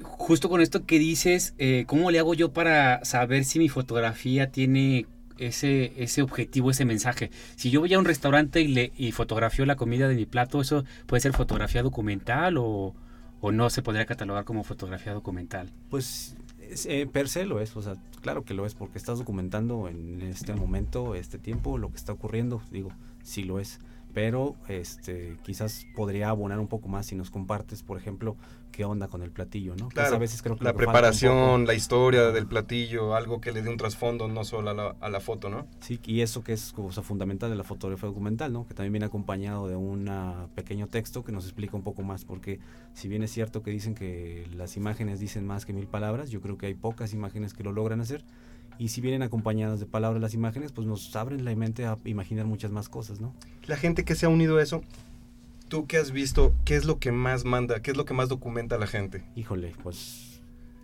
Justo con esto que dices, eh, ¿cómo le hago yo para saber si mi fotografía tiene ese, ese objetivo, ese mensaje? Si yo voy a un restaurante y, le, y fotografío la comida de mi plato, ¿eso puede ser fotografía documental o, o no se podría catalogar como fotografía documental? Pues es, eh, per se lo es, o sea, claro que lo es, porque estás documentando en este momento, este tiempo, lo que está ocurriendo, digo, sí lo es, pero este quizás podría abonar un poco más si nos compartes, por ejemplo, qué onda con el platillo, ¿no? Claro, a veces creo que la preparación, la historia del platillo, algo que le dé un trasfondo, no solo a la, a la foto, ¿no? Sí, y eso que es cosa fundamental de la fotografía documental, ¿no? Que también viene acompañado de un pequeño texto que nos explica un poco más, porque si bien es cierto que dicen que las imágenes dicen más que mil palabras, yo creo que hay pocas imágenes que lo logran hacer, y si vienen acompañadas de palabras las imágenes, pues nos abren la mente a imaginar muchas más cosas, ¿no? La gente que se ha unido a eso, tú que has visto, ¿qué es lo que más manda, qué es lo que más documenta a la gente? Híjole, pues...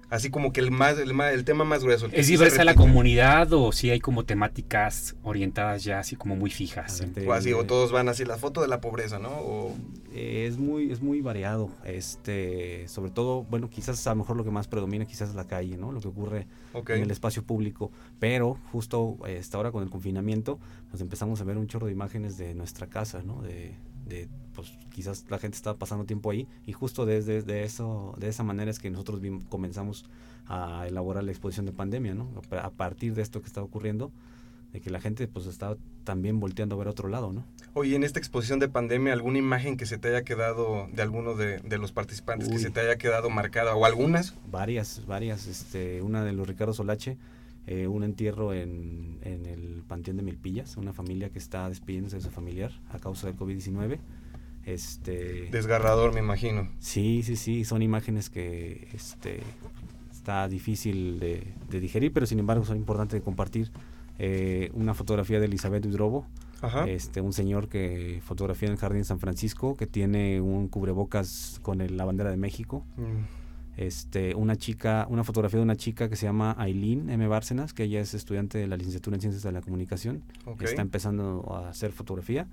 Así como que el, más, el, ma- el tema más grueso. el ¿Es diversa la comunidad o si hay como temáticas orientadas ya así como muy fijas? O así, o todos van así, la foto de la pobreza, ¿no? O... Eh, es muy es muy variado este sobre todo bueno quizás a lo mejor lo que más predomina quizás es la calle no lo que ocurre en el espacio público pero justo hasta ahora con el confinamiento pues empezamos a ver un chorro de imágenes de nuestra casa no de, de pues quizás la gente estaba pasando tiempo ahí y justo desde de eso de esa manera es que nosotros comenzamos a elaborar la exposición de pandemia, ¿no? A partir de esto que está ocurriendo, de que la gente pues está también volteando a ver otro lado, ¿no? Oye, en esta exposición de pandemia, ¿alguna imagen que se te haya quedado de alguno de, los participantes que se te haya quedado marcada o algunas? Varias, varias. Este, una de los Ricardo Solache, eh, un entierro en, en, el Panteón de Milpillas, una familia que está despidiéndose de su familiar a causa del COVID-19. Este, Desgarrador, me imagino. Sí, sí, sí, son imágenes que este, está difícil de, digerir, pero sin embargo son importantes de compartir. Eh, una fotografía de Elizabeth Udrobo, este, un señor que fotografía en el Jardín de San Francisco, que tiene un cubrebocas con la bandera de México. Mm. Este, una chica, una fotografía de una chica que se llama Aileen M. Bárcenas, que ella es estudiante de la licenciatura en Ciencias de la Comunicación, está empezando a hacer fotografía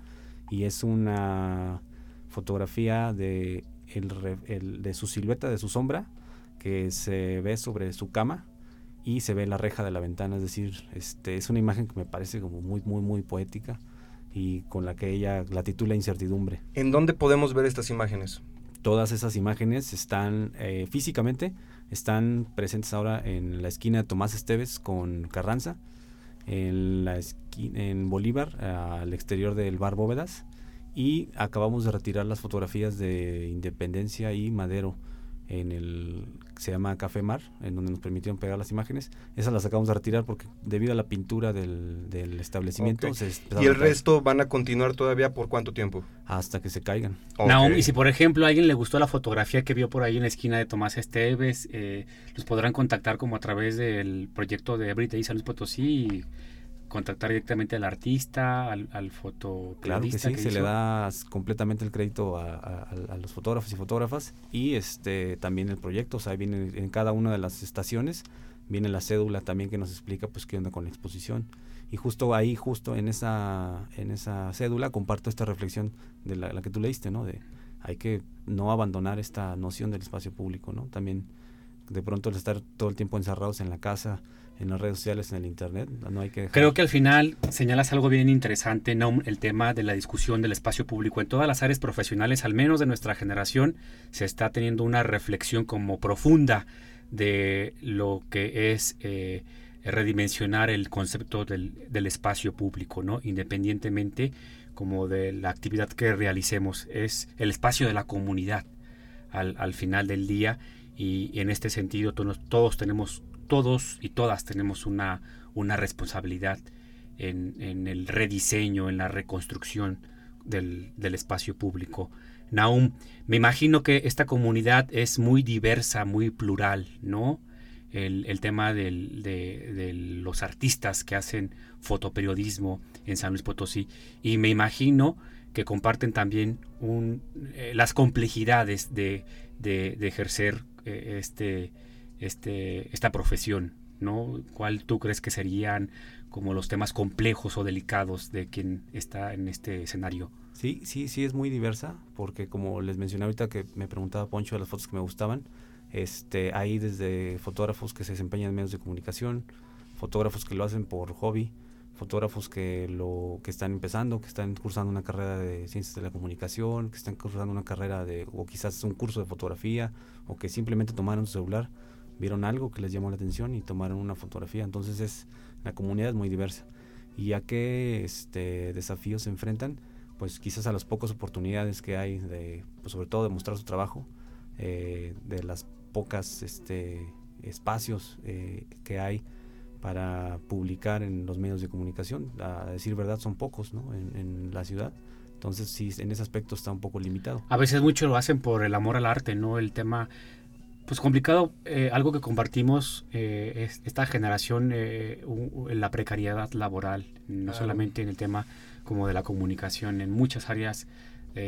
y es una fotografía de, el, de su silueta, de su sombra, que se ve sobre su cama y se ve la reja de la ventana, es decir, este es una imagen que me parece como muy muy muy poética y con la que ella la titula Incertidumbre. ¿En dónde podemos ver estas imágenes? Todas esas imágenes están eh, físicamente, están presentes ahora en la esquina de Tomás Esteves con Carranza, en la esquina, en Bolívar, al exterior del bar Bóvedas, y acabamos de retirar las fotografías de Independencia y Madero en el se llama Café Mar, en donde nos permitieron pegar las imágenes. Esas las acabamos de retirar porque debido a la pintura del, establecimiento. ¿Y el resto van a continuar todavía por cuánto tiempo? Hasta que se caigan. y si por ejemplo a alguien le gustó la fotografía que vio por ahí en la esquina de Tomás Esteves, eh, los podrán contactar como a través del proyecto de Everyday San Luis Potosí contactar directamente al artista, al, al Claro que sí, se le da completamente el crédito a, los fotógrafos y fotógrafas y este también el proyecto, o sea, viene en cada una de las estaciones, viene la cédula también que nos explica pues qué onda con la exposición. Y justo ahí, justo en esa, en esa cédula, comparto esta reflexión de la, la que tú leíste, ¿no? De hay que no abandonar esta noción del espacio público, ¿no? También de pronto el estar todo el tiempo encerrados en la casa, en las redes sociales, en el internet. No hay que Creo que al final señalas algo bien interesante, ¿no? el tema de la discusión del espacio público. En todas las áreas profesionales, al menos de nuestra generación, se está teniendo una reflexión como profunda de lo que es eh, redimensionar el concepto del, del, espacio público, ¿no? independientemente como de la actividad que realicemos. Es el espacio de la comunidad al, al final del día y, en este sentido todos, todos tenemos todos y todas tenemos una, una responsabilidad en, el rediseño, en la reconstrucción del, espacio público. Naum, me imagino que esta comunidad es muy diversa, muy plural, ¿no? El, tema de, los artistas que hacen fotoperiodismo en San Luis Potosí. Y me imagino que comparten también un, eh, las complejidades de, ejercer eh, este, este, esta profesión, ¿no? ¿Cuál tú crees que serían como los temas complejos o delicados de quien está en este escenario? Sí, sí, sí es muy diversa, porque como les mencioné ahorita que me preguntaba Poncho de las fotos que me gustaban, este, hay desde fotógrafos que se desempeñan en medios de comunicación, fotógrafos que lo hacen por hobby, fotógrafos que lo que están empezando, que están cursando una carrera de ciencias de la comunicación, que están cursando una carrera de o quizás un curso de fotografía o que simplemente tomaron su celular vieron algo que les llamó la atención y tomaron una fotografía. Entonces es la comunidad es muy diversa. ¿Y a qué este, desafíos se enfrentan? Pues quizás a las pocas oportunidades que hay de, pues sobre todo de mostrar su trabajo, eh, de las pocas este, espacios eh, que hay para publicar en los medios de comunicación. A decir verdad, son pocos ¿no? en, en la ciudad. Entonces, sí, en ese aspecto está un poco limitado. A veces mucho lo hacen por el amor al arte, ¿no? El tema pues complicado, eh, algo que compartimos eh, es esta generación, eh, la precariedad laboral, no solamente en el tema como de la comunicación, en muchas áreas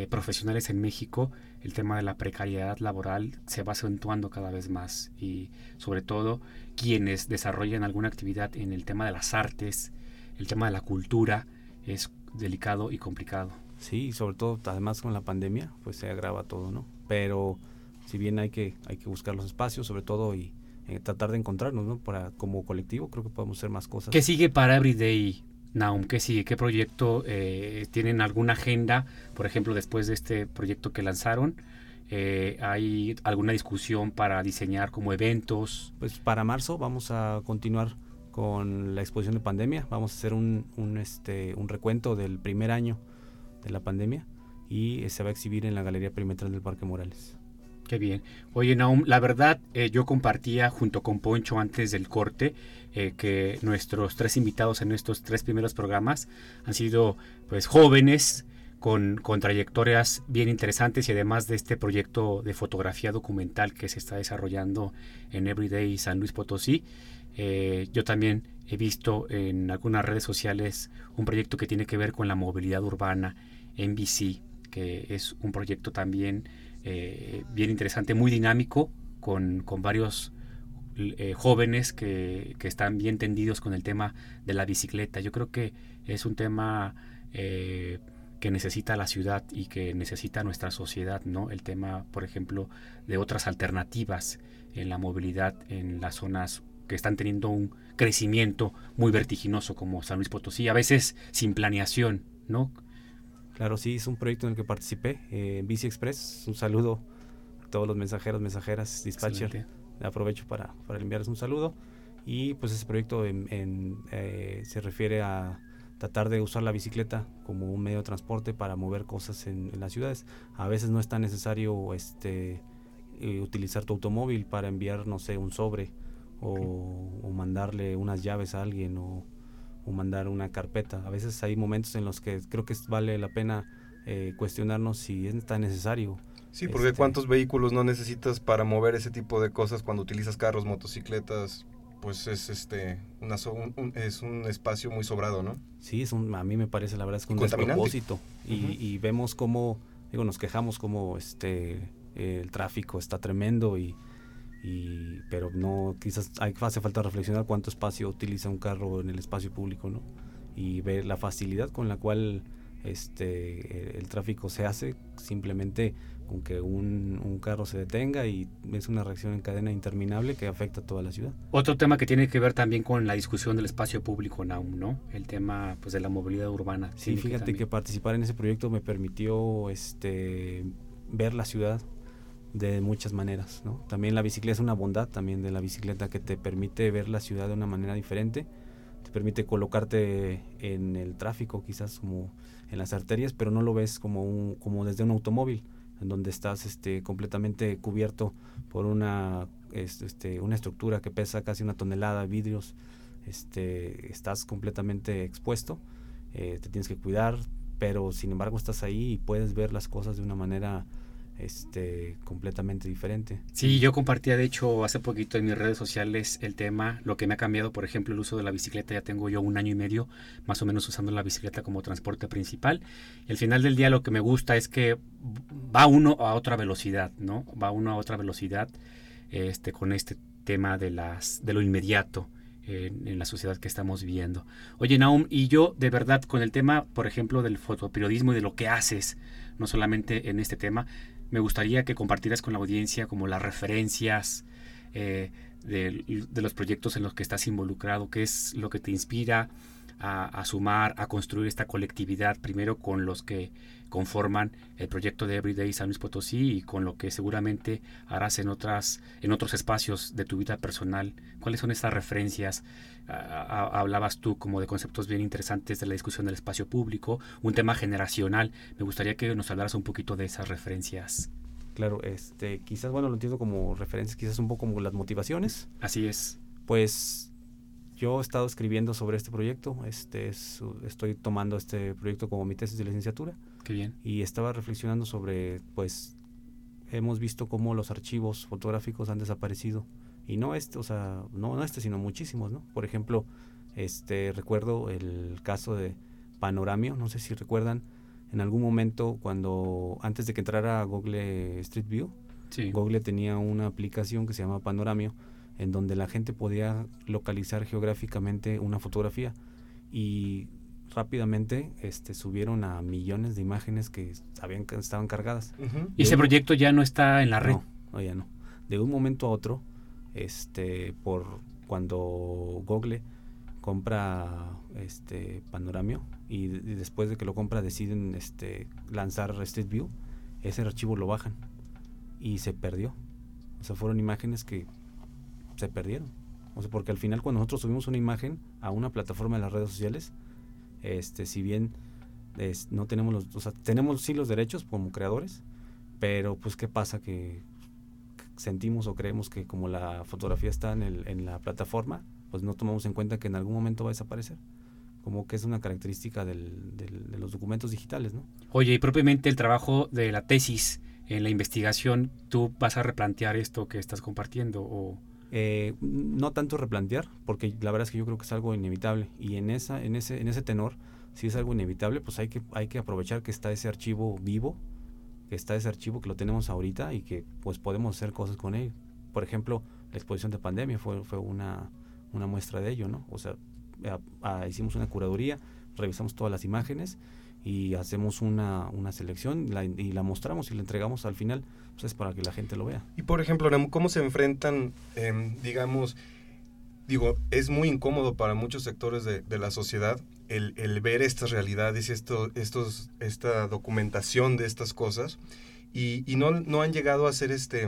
profesionales en México, el tema de la precariedad laboral se va acentuando cada vez más y sobre todo quienes desarrollan alguna actividad en el tema de las artes, el tema de la cultura, es delicado y complicado. Sí, sobre todo además con la pandemia, pues se agrava todo, ¿no? Pero si bien hay que, hay que buscar los espacios, sobre todo, y eh, tratar de encontrarnos, ¿no? Para, como colectivo, creo que podemos hacer más cosas. ¿Qué sigue para Everyday Naum, ¿qué sigue? ¿Qué proyecto eh, tienen alguna agenda? Por ejemplo, después de este proyecto que lanzaron, eh, ¿hay alguna discusión para diseñar como eventos? Pues para marzo vamos a continuar con la exposición de pandemia. Vamos a hacer un, un, este, un recuento del primer año de la pandemia y se va a exhibir en la Galería Perimetral del Parque Morales. Qué bien. Oye, Naum, la verdad, eh, yo compartía junto con Poncho antes del corte eh, que nuestros tres invitados en estos tres primeros programas han sido pues jóvenes con, con, trayectorias bien interesantes y además de este proyecto de fotografía documental que se está desarrollando en Everyday San Luis Potosí. Eh, yo también he visto en algunas redes sociales un proyecto que tiene que ver con la movilidad urbana en que es un proyecto también eh, bien interesante, muy dinámico, con, con varios eh, jóvenes que, que, están bien tendidos con el tema de la bicicleta. Yo creo que es un tema eh, que necesita la ciudad y que necesita nuestra sociedad, ¿no? El tema, por ejemplo, de otras alternativas en la movilidad en las zonas que están teniendo un crecimiento muy vertiginoso como San Luis Potosí, a veces sin planeación, ¿no? Claro, sí, es un proyecto en el que participé, eh, Bici Express. Un saludo a todos los mensajeros, mensajeras, dispatcher. Aprovecho para, para, enviarles un saludo. Y pues ese proyecto en, en, eh, se refiere a tratar de usar la bicicleta como un medio de transporte para mover cosas en, en las ciudades. A veces no es tan necesario este, eh, utilizar tu automóvil para enviar, no sé, un sobre o, o mandarle unas llaves a alguien o o mandar una carpeta. A veces hay momentos en los que creo que vale la pena eh, cuestionarnos si es tan necesario. Sí, porque este, cuántos vehículos no necesitas para mover ese tipo de cosas cuando utilizas carros, motocicletas, pues es este una, un, un, es un espacio muy sobrado, ¿no? Sí, es un, a mí me parece la verdad es que un despropósito y, uh -huh. y, vemos cómo digo nos quejamos como este el tráfico está tremendo y, y, pero no quizás hay, hace falta reflexionar cuánto espacio utiliza un carro en el espacio público no y ver la facilidad con la cual este el tráfico se hace simplemente con que un, un, carro se detenga y es una reacción en cadena interminable que afecta a toda la ciudad. Otro tema que tiene que ver también con la discusión del espacio público Naum, ¿no? El tema pues de la movilidad urbana. Sí, fíjate que, que, participar en ese proyecto me permitió este ver la ciudad de muchas maneras. ¿no? También la bicicleta es una bondad también de la bicicleta que te permite ver la ciudad de una manera diferente, te permite colocarte en el tráfico quizás como en las arterias, pero no lo ves como, un, como desde un automóvil, en donde estás este, completamente cubierto por una, este, una estructura que pesa casi una tonelada, vidrios, este, estás completamente expuesto, eh, te tienes que cuidar, pero sin embargo estás ahí y puedes ver las cosas de una manera este completamente diferente. Sí, yo compartía de hecho hace poquito en mis redes sociales el tema, lo que me ha cambiado, por ejemplo, el uso de la bicicleta, ya tengo yo un año y medio más o menos usando la bicicleta como transporte principal. Y al final del día lo que me gusta es que va uno a otra velocidad, ¿no? Va uno a otra velocidad este con este tema de las de lo inmediato. En, en, la sociedad que estamos viviendo. Oye, Naum, y yo de verdad con el tema, por ejemplo, del fotoperiodismo y de lo que haces, no solamente en este tema, me gustaría que compartieras con la audiencia como las referencias eh, de, de, los proyectos en los que estás involucrado, qué es lo que te inspira a, a, sumar, a construir esta colectividad, primero con los que conforman el proyecto de Everyday San Luis Potosí y con lo que seguramente harás en, otras, en otros espacios de tu vida personal. ¿Cuáles son estas referencias? hablabas tú como de conceptos bien interesantes de la discusión del espacio público, un tema generacional. Me gustaría que nos hablaras un poquito de esas referencias. Claro, este, quizás, bueno, lo entiendo como referencias, quizás un poco como las motivaciones. Así es. Pues yo he estado escribiendo sobre este proyecto, este es, estoy tomando este proyecto como mi tesis de licenciatura. Qué bien. Y estaba reflexionando sobre, pues, hemos visto cómo los archivos fotográficos han desaparecido y no este, o sea, no, no este, sino muchísimos, ¿no? Por ejemplo, este recuerdo el caso de Panoramio, no sé si recuerdan, en algún momento cuando antes de que entrara Google Street View, sí. Google tenía una aplicación que se llama Panoramio en donde la gente podía localizar geográficamente una fotografía y rápidamente este, subieron a millones de imágenes que habían, estaban cargadas. Uh -huh. ¿Y ese proyecto ya no está en la red? No, no, ya no. De un momento a otro, este, por cuando Google compra este Panoramio y, y después de que lo compra deciden este lanzar Street View, ese archivo lo bajan y se perdió. O sea, fueron imágenes que se perdieron. O sea, porque al final cuando nosotros subimos una imagen a una plataforma de las redes sociales, este, si bien es- no tenemos los, o sea, tenemos sí los derechos como creadores, pero pues qué pasa que sentimos o creemos que como la fotografía está en, el- en la plataforma, pues no tomamos en cuenta que en algún momento va a desaparecer. Como que es una característica del- del- de los documentos digitales, ¿no? Oye, y propiamente el trabajo de la tesis en la investigación, ¿tú vas a replantear esto que estás compartiendo? O... Eh, no tanto replantear, porque la verdad es que yo creo que es algo inevitable. Y en esa, en ese, en ese tenor, si es algo inevitable, pues hay que, hay que aprovechar que está ese archivo vivo, que está ese archivo que lo tenemos ahorita y que pues podemos hacer cosas con él. Por ejemplo, la exposición de pandemia fue, fue una, una muestra de ello, ¿no? O sea, hicimos una curaduría, revisamos todas las imágenes y hacemos una, una selección la- y la mostramos y la entregamos al final, pues es para que la gente lo vea. Y por ejemplo, ¿cómo se enfrentan, em, digamos, digo, es muy incómodo para muchos sectores de, de la sociedad el, el ver estas realidades, esto, estos, esta documentación de estas cosas, y, y no, no han llegado a ser, este,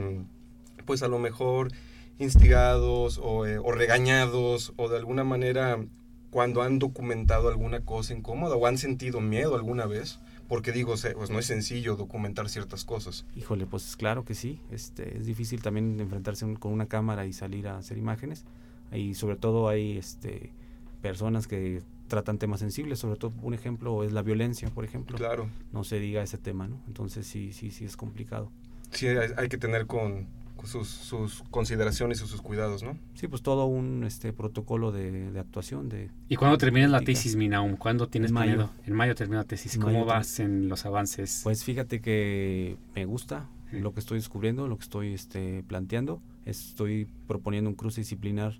pues a lo mejor instigados o, eh, o regañados o de alguna manera cuando han documentado alguna cosa incómoda o han sentido miedo alguna vez, porque digo, pues no es sencillo documentar ciertas cosas. Híjole, pues claro que sí. Este, es difícil también enfrentarse con una cámara y salir a hacer imágenes. Y sobre todo hay este, personas que tratan temas sensibles. Sobre todo un ejemplo es la violencia, por ejemplo. Claro. No se diga ese tema, ¿no? Entonces sí, sí, sí es complicado. Sí, hay, hay que tener con sus, sus consideraciones y sus cuidados, ¿no? Sí, pues todo un este protocolo de, de actuación. De, ¿Y cuándo terminas la tesis, Minaum? ¿Cuándo tienes En mayo. planeado? En mayo termina la tesis. ¿Cómo mayo vas en los avances? Pues fíjate que me gusta lo que estoy descubriendo, lo que estoy este, planteando. Estoy proponiendo un cruce disciplinar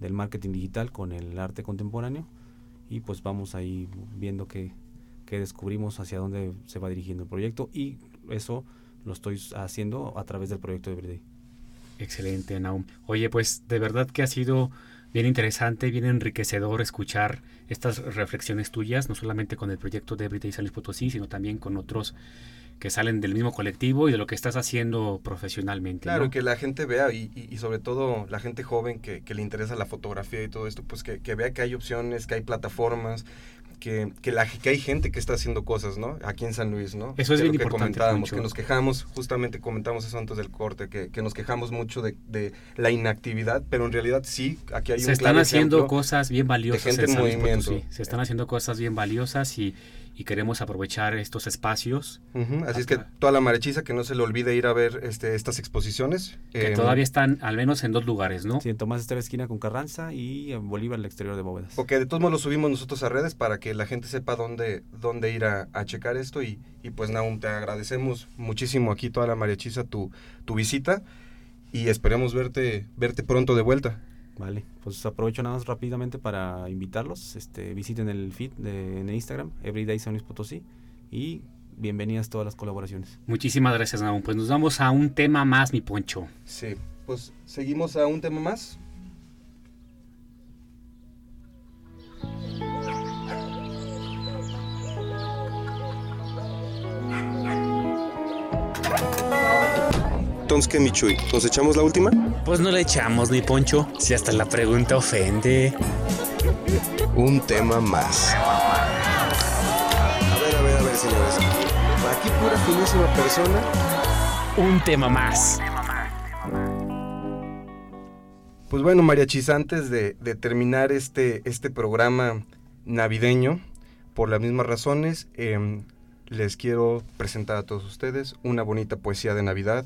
del marketing digital con el arte contemporáneo y pues vamos ahí viendo qué, qué descubrimos hacia dónde se va dirigiendo el proyecto y eso lo estoy haciendo a través del proyecto de Everyday. Excelente, Naum. Oye, pues de verdad que ha sido bien interesante, bien enriquecedor escuchar estas reflexiones tuyas, no solamente con el proyecto de Everyday San Luis Potosí, sino también con otros que salen del mismo colectivo y de lo que estás haciendo profesionalmente. Claro, que la gente vea y, y- y sobre todo la gente joven que, que le interesa la fotografía y todo esto, pues que, que vea que hay opciones, que hay plataformas, que, que, la, que hay gente que está haciendo cosas, ¿no? Aquí en San Luis, ¿no? Eso es bien lo que importante, comentábamos, que nos quejamos, justamente comentamos eso antes del corte, que, que nos quejamos mucho de, de la inactividad, pero en realidad sí, aquí hay se un están claro haciendo cosas bien valiosas de gente en San Luis movimiento. Potosí. Se están haciendo cosas bien valiosas y, y queremos aprovechar estos espacios Así es que toda la marechiza que no se le olvide ir a ver este, estas exposiciones. que eh, todavía están al menos en dos lugares, ¿no? Sí, en Tomás Esther esquina con Carranza y en Bolívar, el exterior de Bóvedas. Porque de todos modos lo subimos nosotros a redes para que la gente sepa dónde, dónde ir a, a checar esto. Y, y pues Naum, te agradecemos muchísimo aquí toda la mariachiza tu, tu visita y esperemos verte, verte pronto de vuelta. Vale, pues aprovecho nada más rápidamente para invitarlos. Este, visiten el feed de, en Instagram, Everyday San Luis Potosí, y bienvenidas todas las colaboraciones. Muchísimas gracias, Naum. Pues nos vamos a un tema más, mi poncho. Sí, pues seguimos a un tema más. Entonces, ¿qué, Michui? ¿Nos echamos la última? Pues no le echamos, mi poncho. Si hasta la pregunta ofende. Un tema más. A ver, a ver, a ver, señores. Aquí pura finísima persona. Un tema más. Pues bueno, mariachis, antes de, de terminar este, este programa navideño, por las mismas razones, em, les quiero presentar a todos ustedes una bonita poesía de Navidad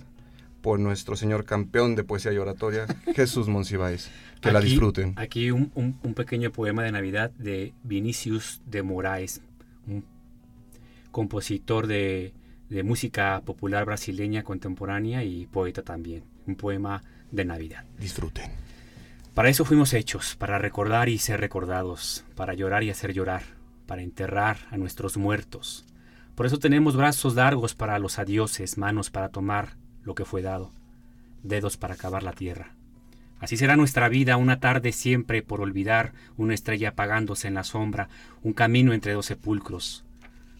por nuestro señor campeón de poesía y oratoria, [LAUGHS] Jesús Monsiváis. Que la disfruten. Aquí un, un- un pequeño poema de Navidad de Vinicius de Moraes, un compositor de, de música popular brasileña contemporánea y poeta también. Un poema de Navidad. Disfruten. Para eso fuimos hechos, para recordar y ser recordados, para llorar y hacer llorar, para enterrar a nuestros muertos. Por eso tenemos brazos largos para los adioses, manos para tomar lo que fue dado, dedos para cavar la tierra, Así será nuestra vida, una tarde siempre por olvidar, una estrella apagándose en la sombra, un camino entre dos sepulcros.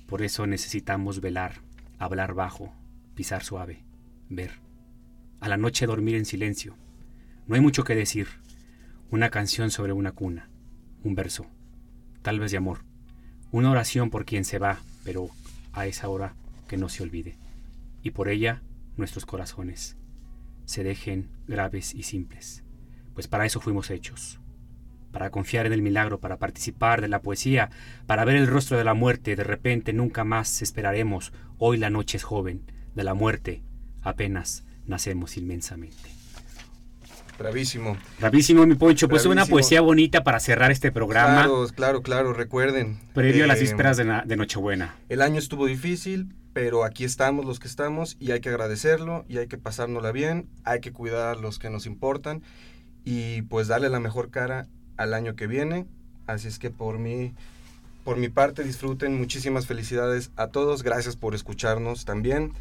Por eso necesitamos velar, hablar bajo, pisar suave, ver. A la noche dormir en silencio. No hay mucho que decir. Una canción sobre una cuna, un verso, tal vez de amor. Una oración por quien se va, pero a esa hora que no se olvide. Y por ella nuestros corazones se dejen graves y simples, pues para eso fuimos hechos, para confiar en el milagro, para participar de la poesía, para ver el rostro de la muerte, de repente nunca más esperaremos, hoy la noche es joven, de la muerte apenas nacemos inmensamente. Bravísimo. Bravísimo, mi Poncho. Pues una Bravísimo. poesía bonita para cerrar este programa. Claro, claro, claro, recuerden. Previo a las eh, vísperas de, de Nochebuena. El año estuvo difícil, pero aquí estamos los que estamos y hay que agradecerlo y hay que pasárnosla bien, hay que cuidar a los que nos importan y pues darle la mejor cara al año que viene. Así es que por mí, por mi parte disfruten, muchísimas felicidades a todos, gracias por escucharnos también.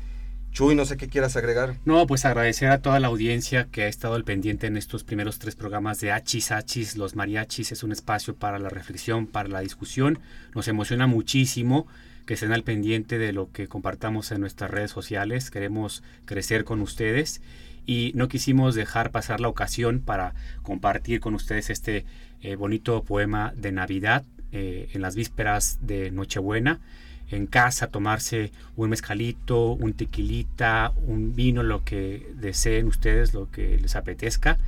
Chuy, no sé qué quieras agregar. No, pues agradecer a toda la audiencia que ha estado al pendiente en estos primeros tres programas de Achis Achis. Los mariachis es un espacio para la reflexión, para la discusión. Nos emociona muchísimo que estén al pendiente de lo que compartamos en nuestras redes sociales. Queremos crecer con ustedes y no quisimos dejar pasar la ocasión para compartir con ustedes este eh, bonito poema de Navidad eh, en las vísperas de Nochebuena en casa tomarse un mezcalito, un tequilita, un vino, lo que deseen ustedes, lo que les apetezca,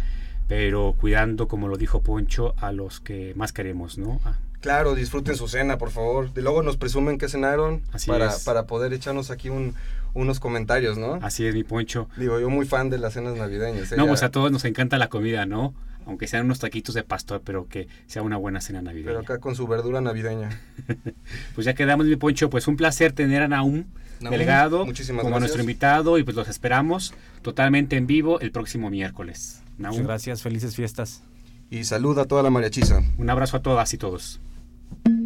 pero cuidando, como lo dijo Poncho, a los que más queremos, ¿no? Claro, disfruten su cena, por favor. De luego nos presumen que cenaron Así para, es. para poder echarnos aquí un- unos comentarios, ¿no? Así es, mi Poncho. Digo, yo muy fan de las cenas navideñas. ¿eh? No, pues a todos nos encanta la comida, ¿no? Aunque sean unos taquitos de pastor, pero que sea una buena cena navideña. Pero acá con su verdura navideña. [LAUGHS] Pues ya quedamos, mi Poncho. Pues un placer tener a Naum Naum, Delgado muchísimas como gracias. nuestro invitado y pues los esperamos totalmente en vivo el próximo miércoles. Naum, Muchas gracias, felices fiestas. Y saluda a toda la mariachiza. un abrazo a todas y todos.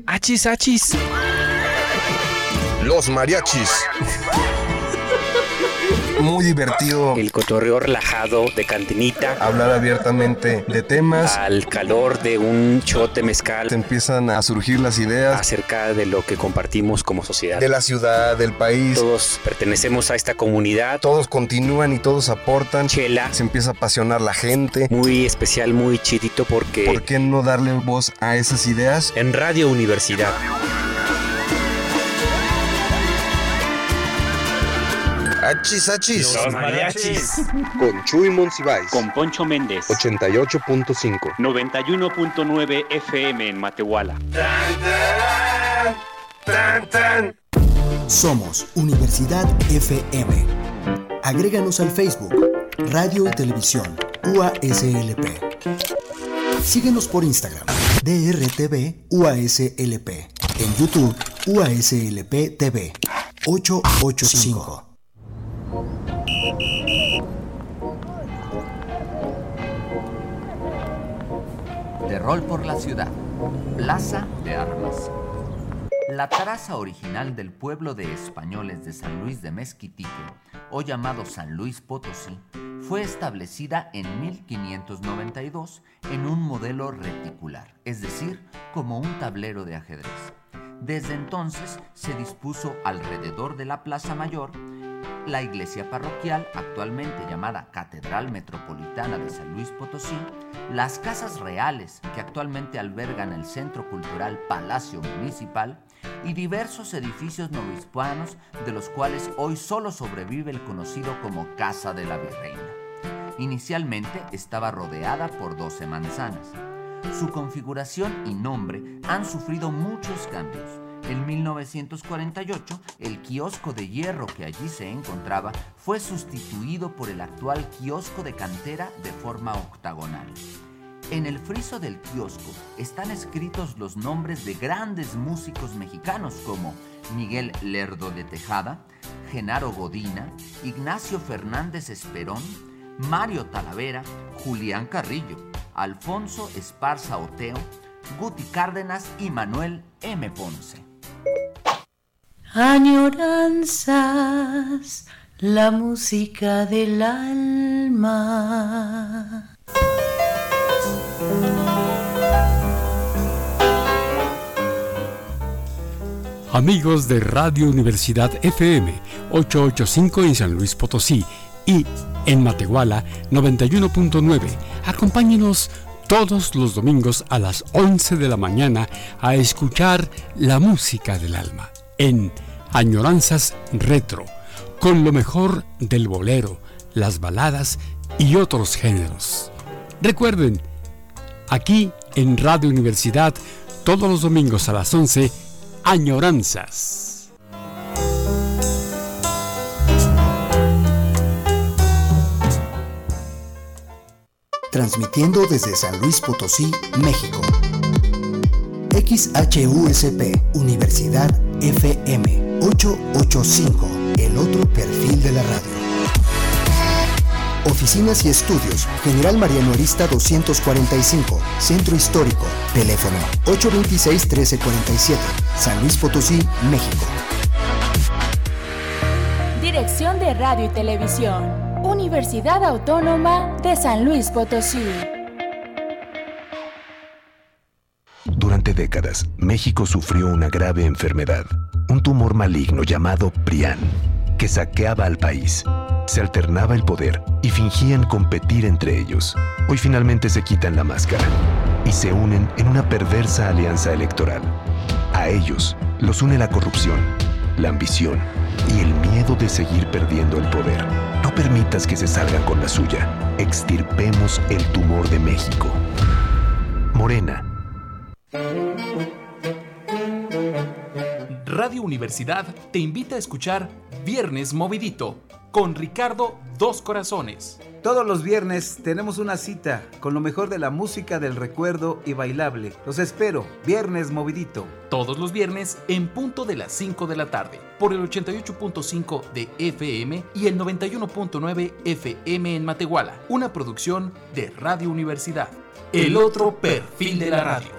Achis, achis. Los mariachis. Muy divertido El cotorreo relajado de cantinita hablar abiertamente de temas. al calor de un chote mezcal Te empiezan a surgir las ideas acerca de lo que compartimos como sociedad. de la ciudad, del país. Todos pertenecemos a esta comunidad. Todos continúan y todos aportan. Chela, Se empieza a apasionar la gente. muy especial, muy chidito porque ¿Por qué no darle voz a esas ideas? en Radio Universidad. Achis, achis. Con Chuy Monsiváis. Con Poncho Méndez. 88.5. 91.9 FM en Matehuala. Somos Universidad FM. Agréganos al Facebook, Radio y Televisión, UASLP. Síguenos por Instagram, DRTV UASLP. En YouTube, UASLP TV, 885. De rol por la ciudad. Plaza de Armas. La traza original del pueblo de españoles de San Luis de Mezquitique, o llamado San Luis Potosí, fue establecida en 1592 en un modelo reticular, es decir, como un tablero de ajedrez. Desde entonces se dispuso alrededor de la Plaza Mayor la iglesia parroquial, actualmente llamada Catedral Metropolitana de San Luis Potosí, las casas reales, que actualmente albergan el Centro Cultural Palacio Municipal, y diversos edificios novohispanos, de los cuales hoy solo sobrevive el conocido como Casa de la Virreina. Inicialmente estaba rodeada por 12 manzanas. Su configuración y nombre han sufrido muchos cambios. En 1948, el kiosco de hierro que allí se encontraba fue sustituido por el actual kiosco de cantera de forma octagonal. En el friso del kiosco están escritos los nombres de grandes músicos mexicanos como Miguel Lerdo de Tejada, Genaro Godina, Ignacio Fernández Esperón, Mario Talavera, Julián Carrillo, Alfonso Esparza Oteo, Guti Cárdenas y Manuel M. Ponce. Añoranzas, la música del alma. Amigos de Radio Universidad FM 885 en San Luis Potosí y en Matehuala 91.9, acompáñenos todos los domingos a las 11 de la mañana a escuchar la música del alma en Añoranzas Retro, con lo mejor del bolero, las baladas y otros géneros. Recuerden, aquí en Radio Universidad, todos los domingos a las 11, Añoranzas. Transmitiendo desde San Luis Potosí, México. XHUSP, Universidad FM 885, el otro perfil de la radio. Oficinas y estudios, General Mariano Arista 245, Centro Histórico, teléfono 826-1347, San Luis Potosí, México. Dirección de Radio y Televisión, Universidad Autónoma de San Luis Potosí. Durante décadas, México sufrió una grave enfermedad, un tumor maligno llamado PRIAN, que saqueaba al país se alternaba el poder y fingían competir entre ellos. Hoy finalmente se quitan la máscara y se unen en una perversa alianza electoral. A ellos los une la corrupción, la ambición y el miedo de seguir perdiendo el poder. Permitas que se salgan con la suya. Extirpemos el tumor de México. Morena. Radio Universidad te invita a escuchar Viernes Movidito con Ricardo Dos Corazones. Todos los viernes tenemos una cita con lo mejor de la música del recuerdo y bailable. Los espero, Viernes Movidito. Todos los viernes en punto de las 5 de la tarde, por el 88.5 de FM y el 91.9 FM en Matehuala, una producción de Radio Universidad. El otro perfil de la radio.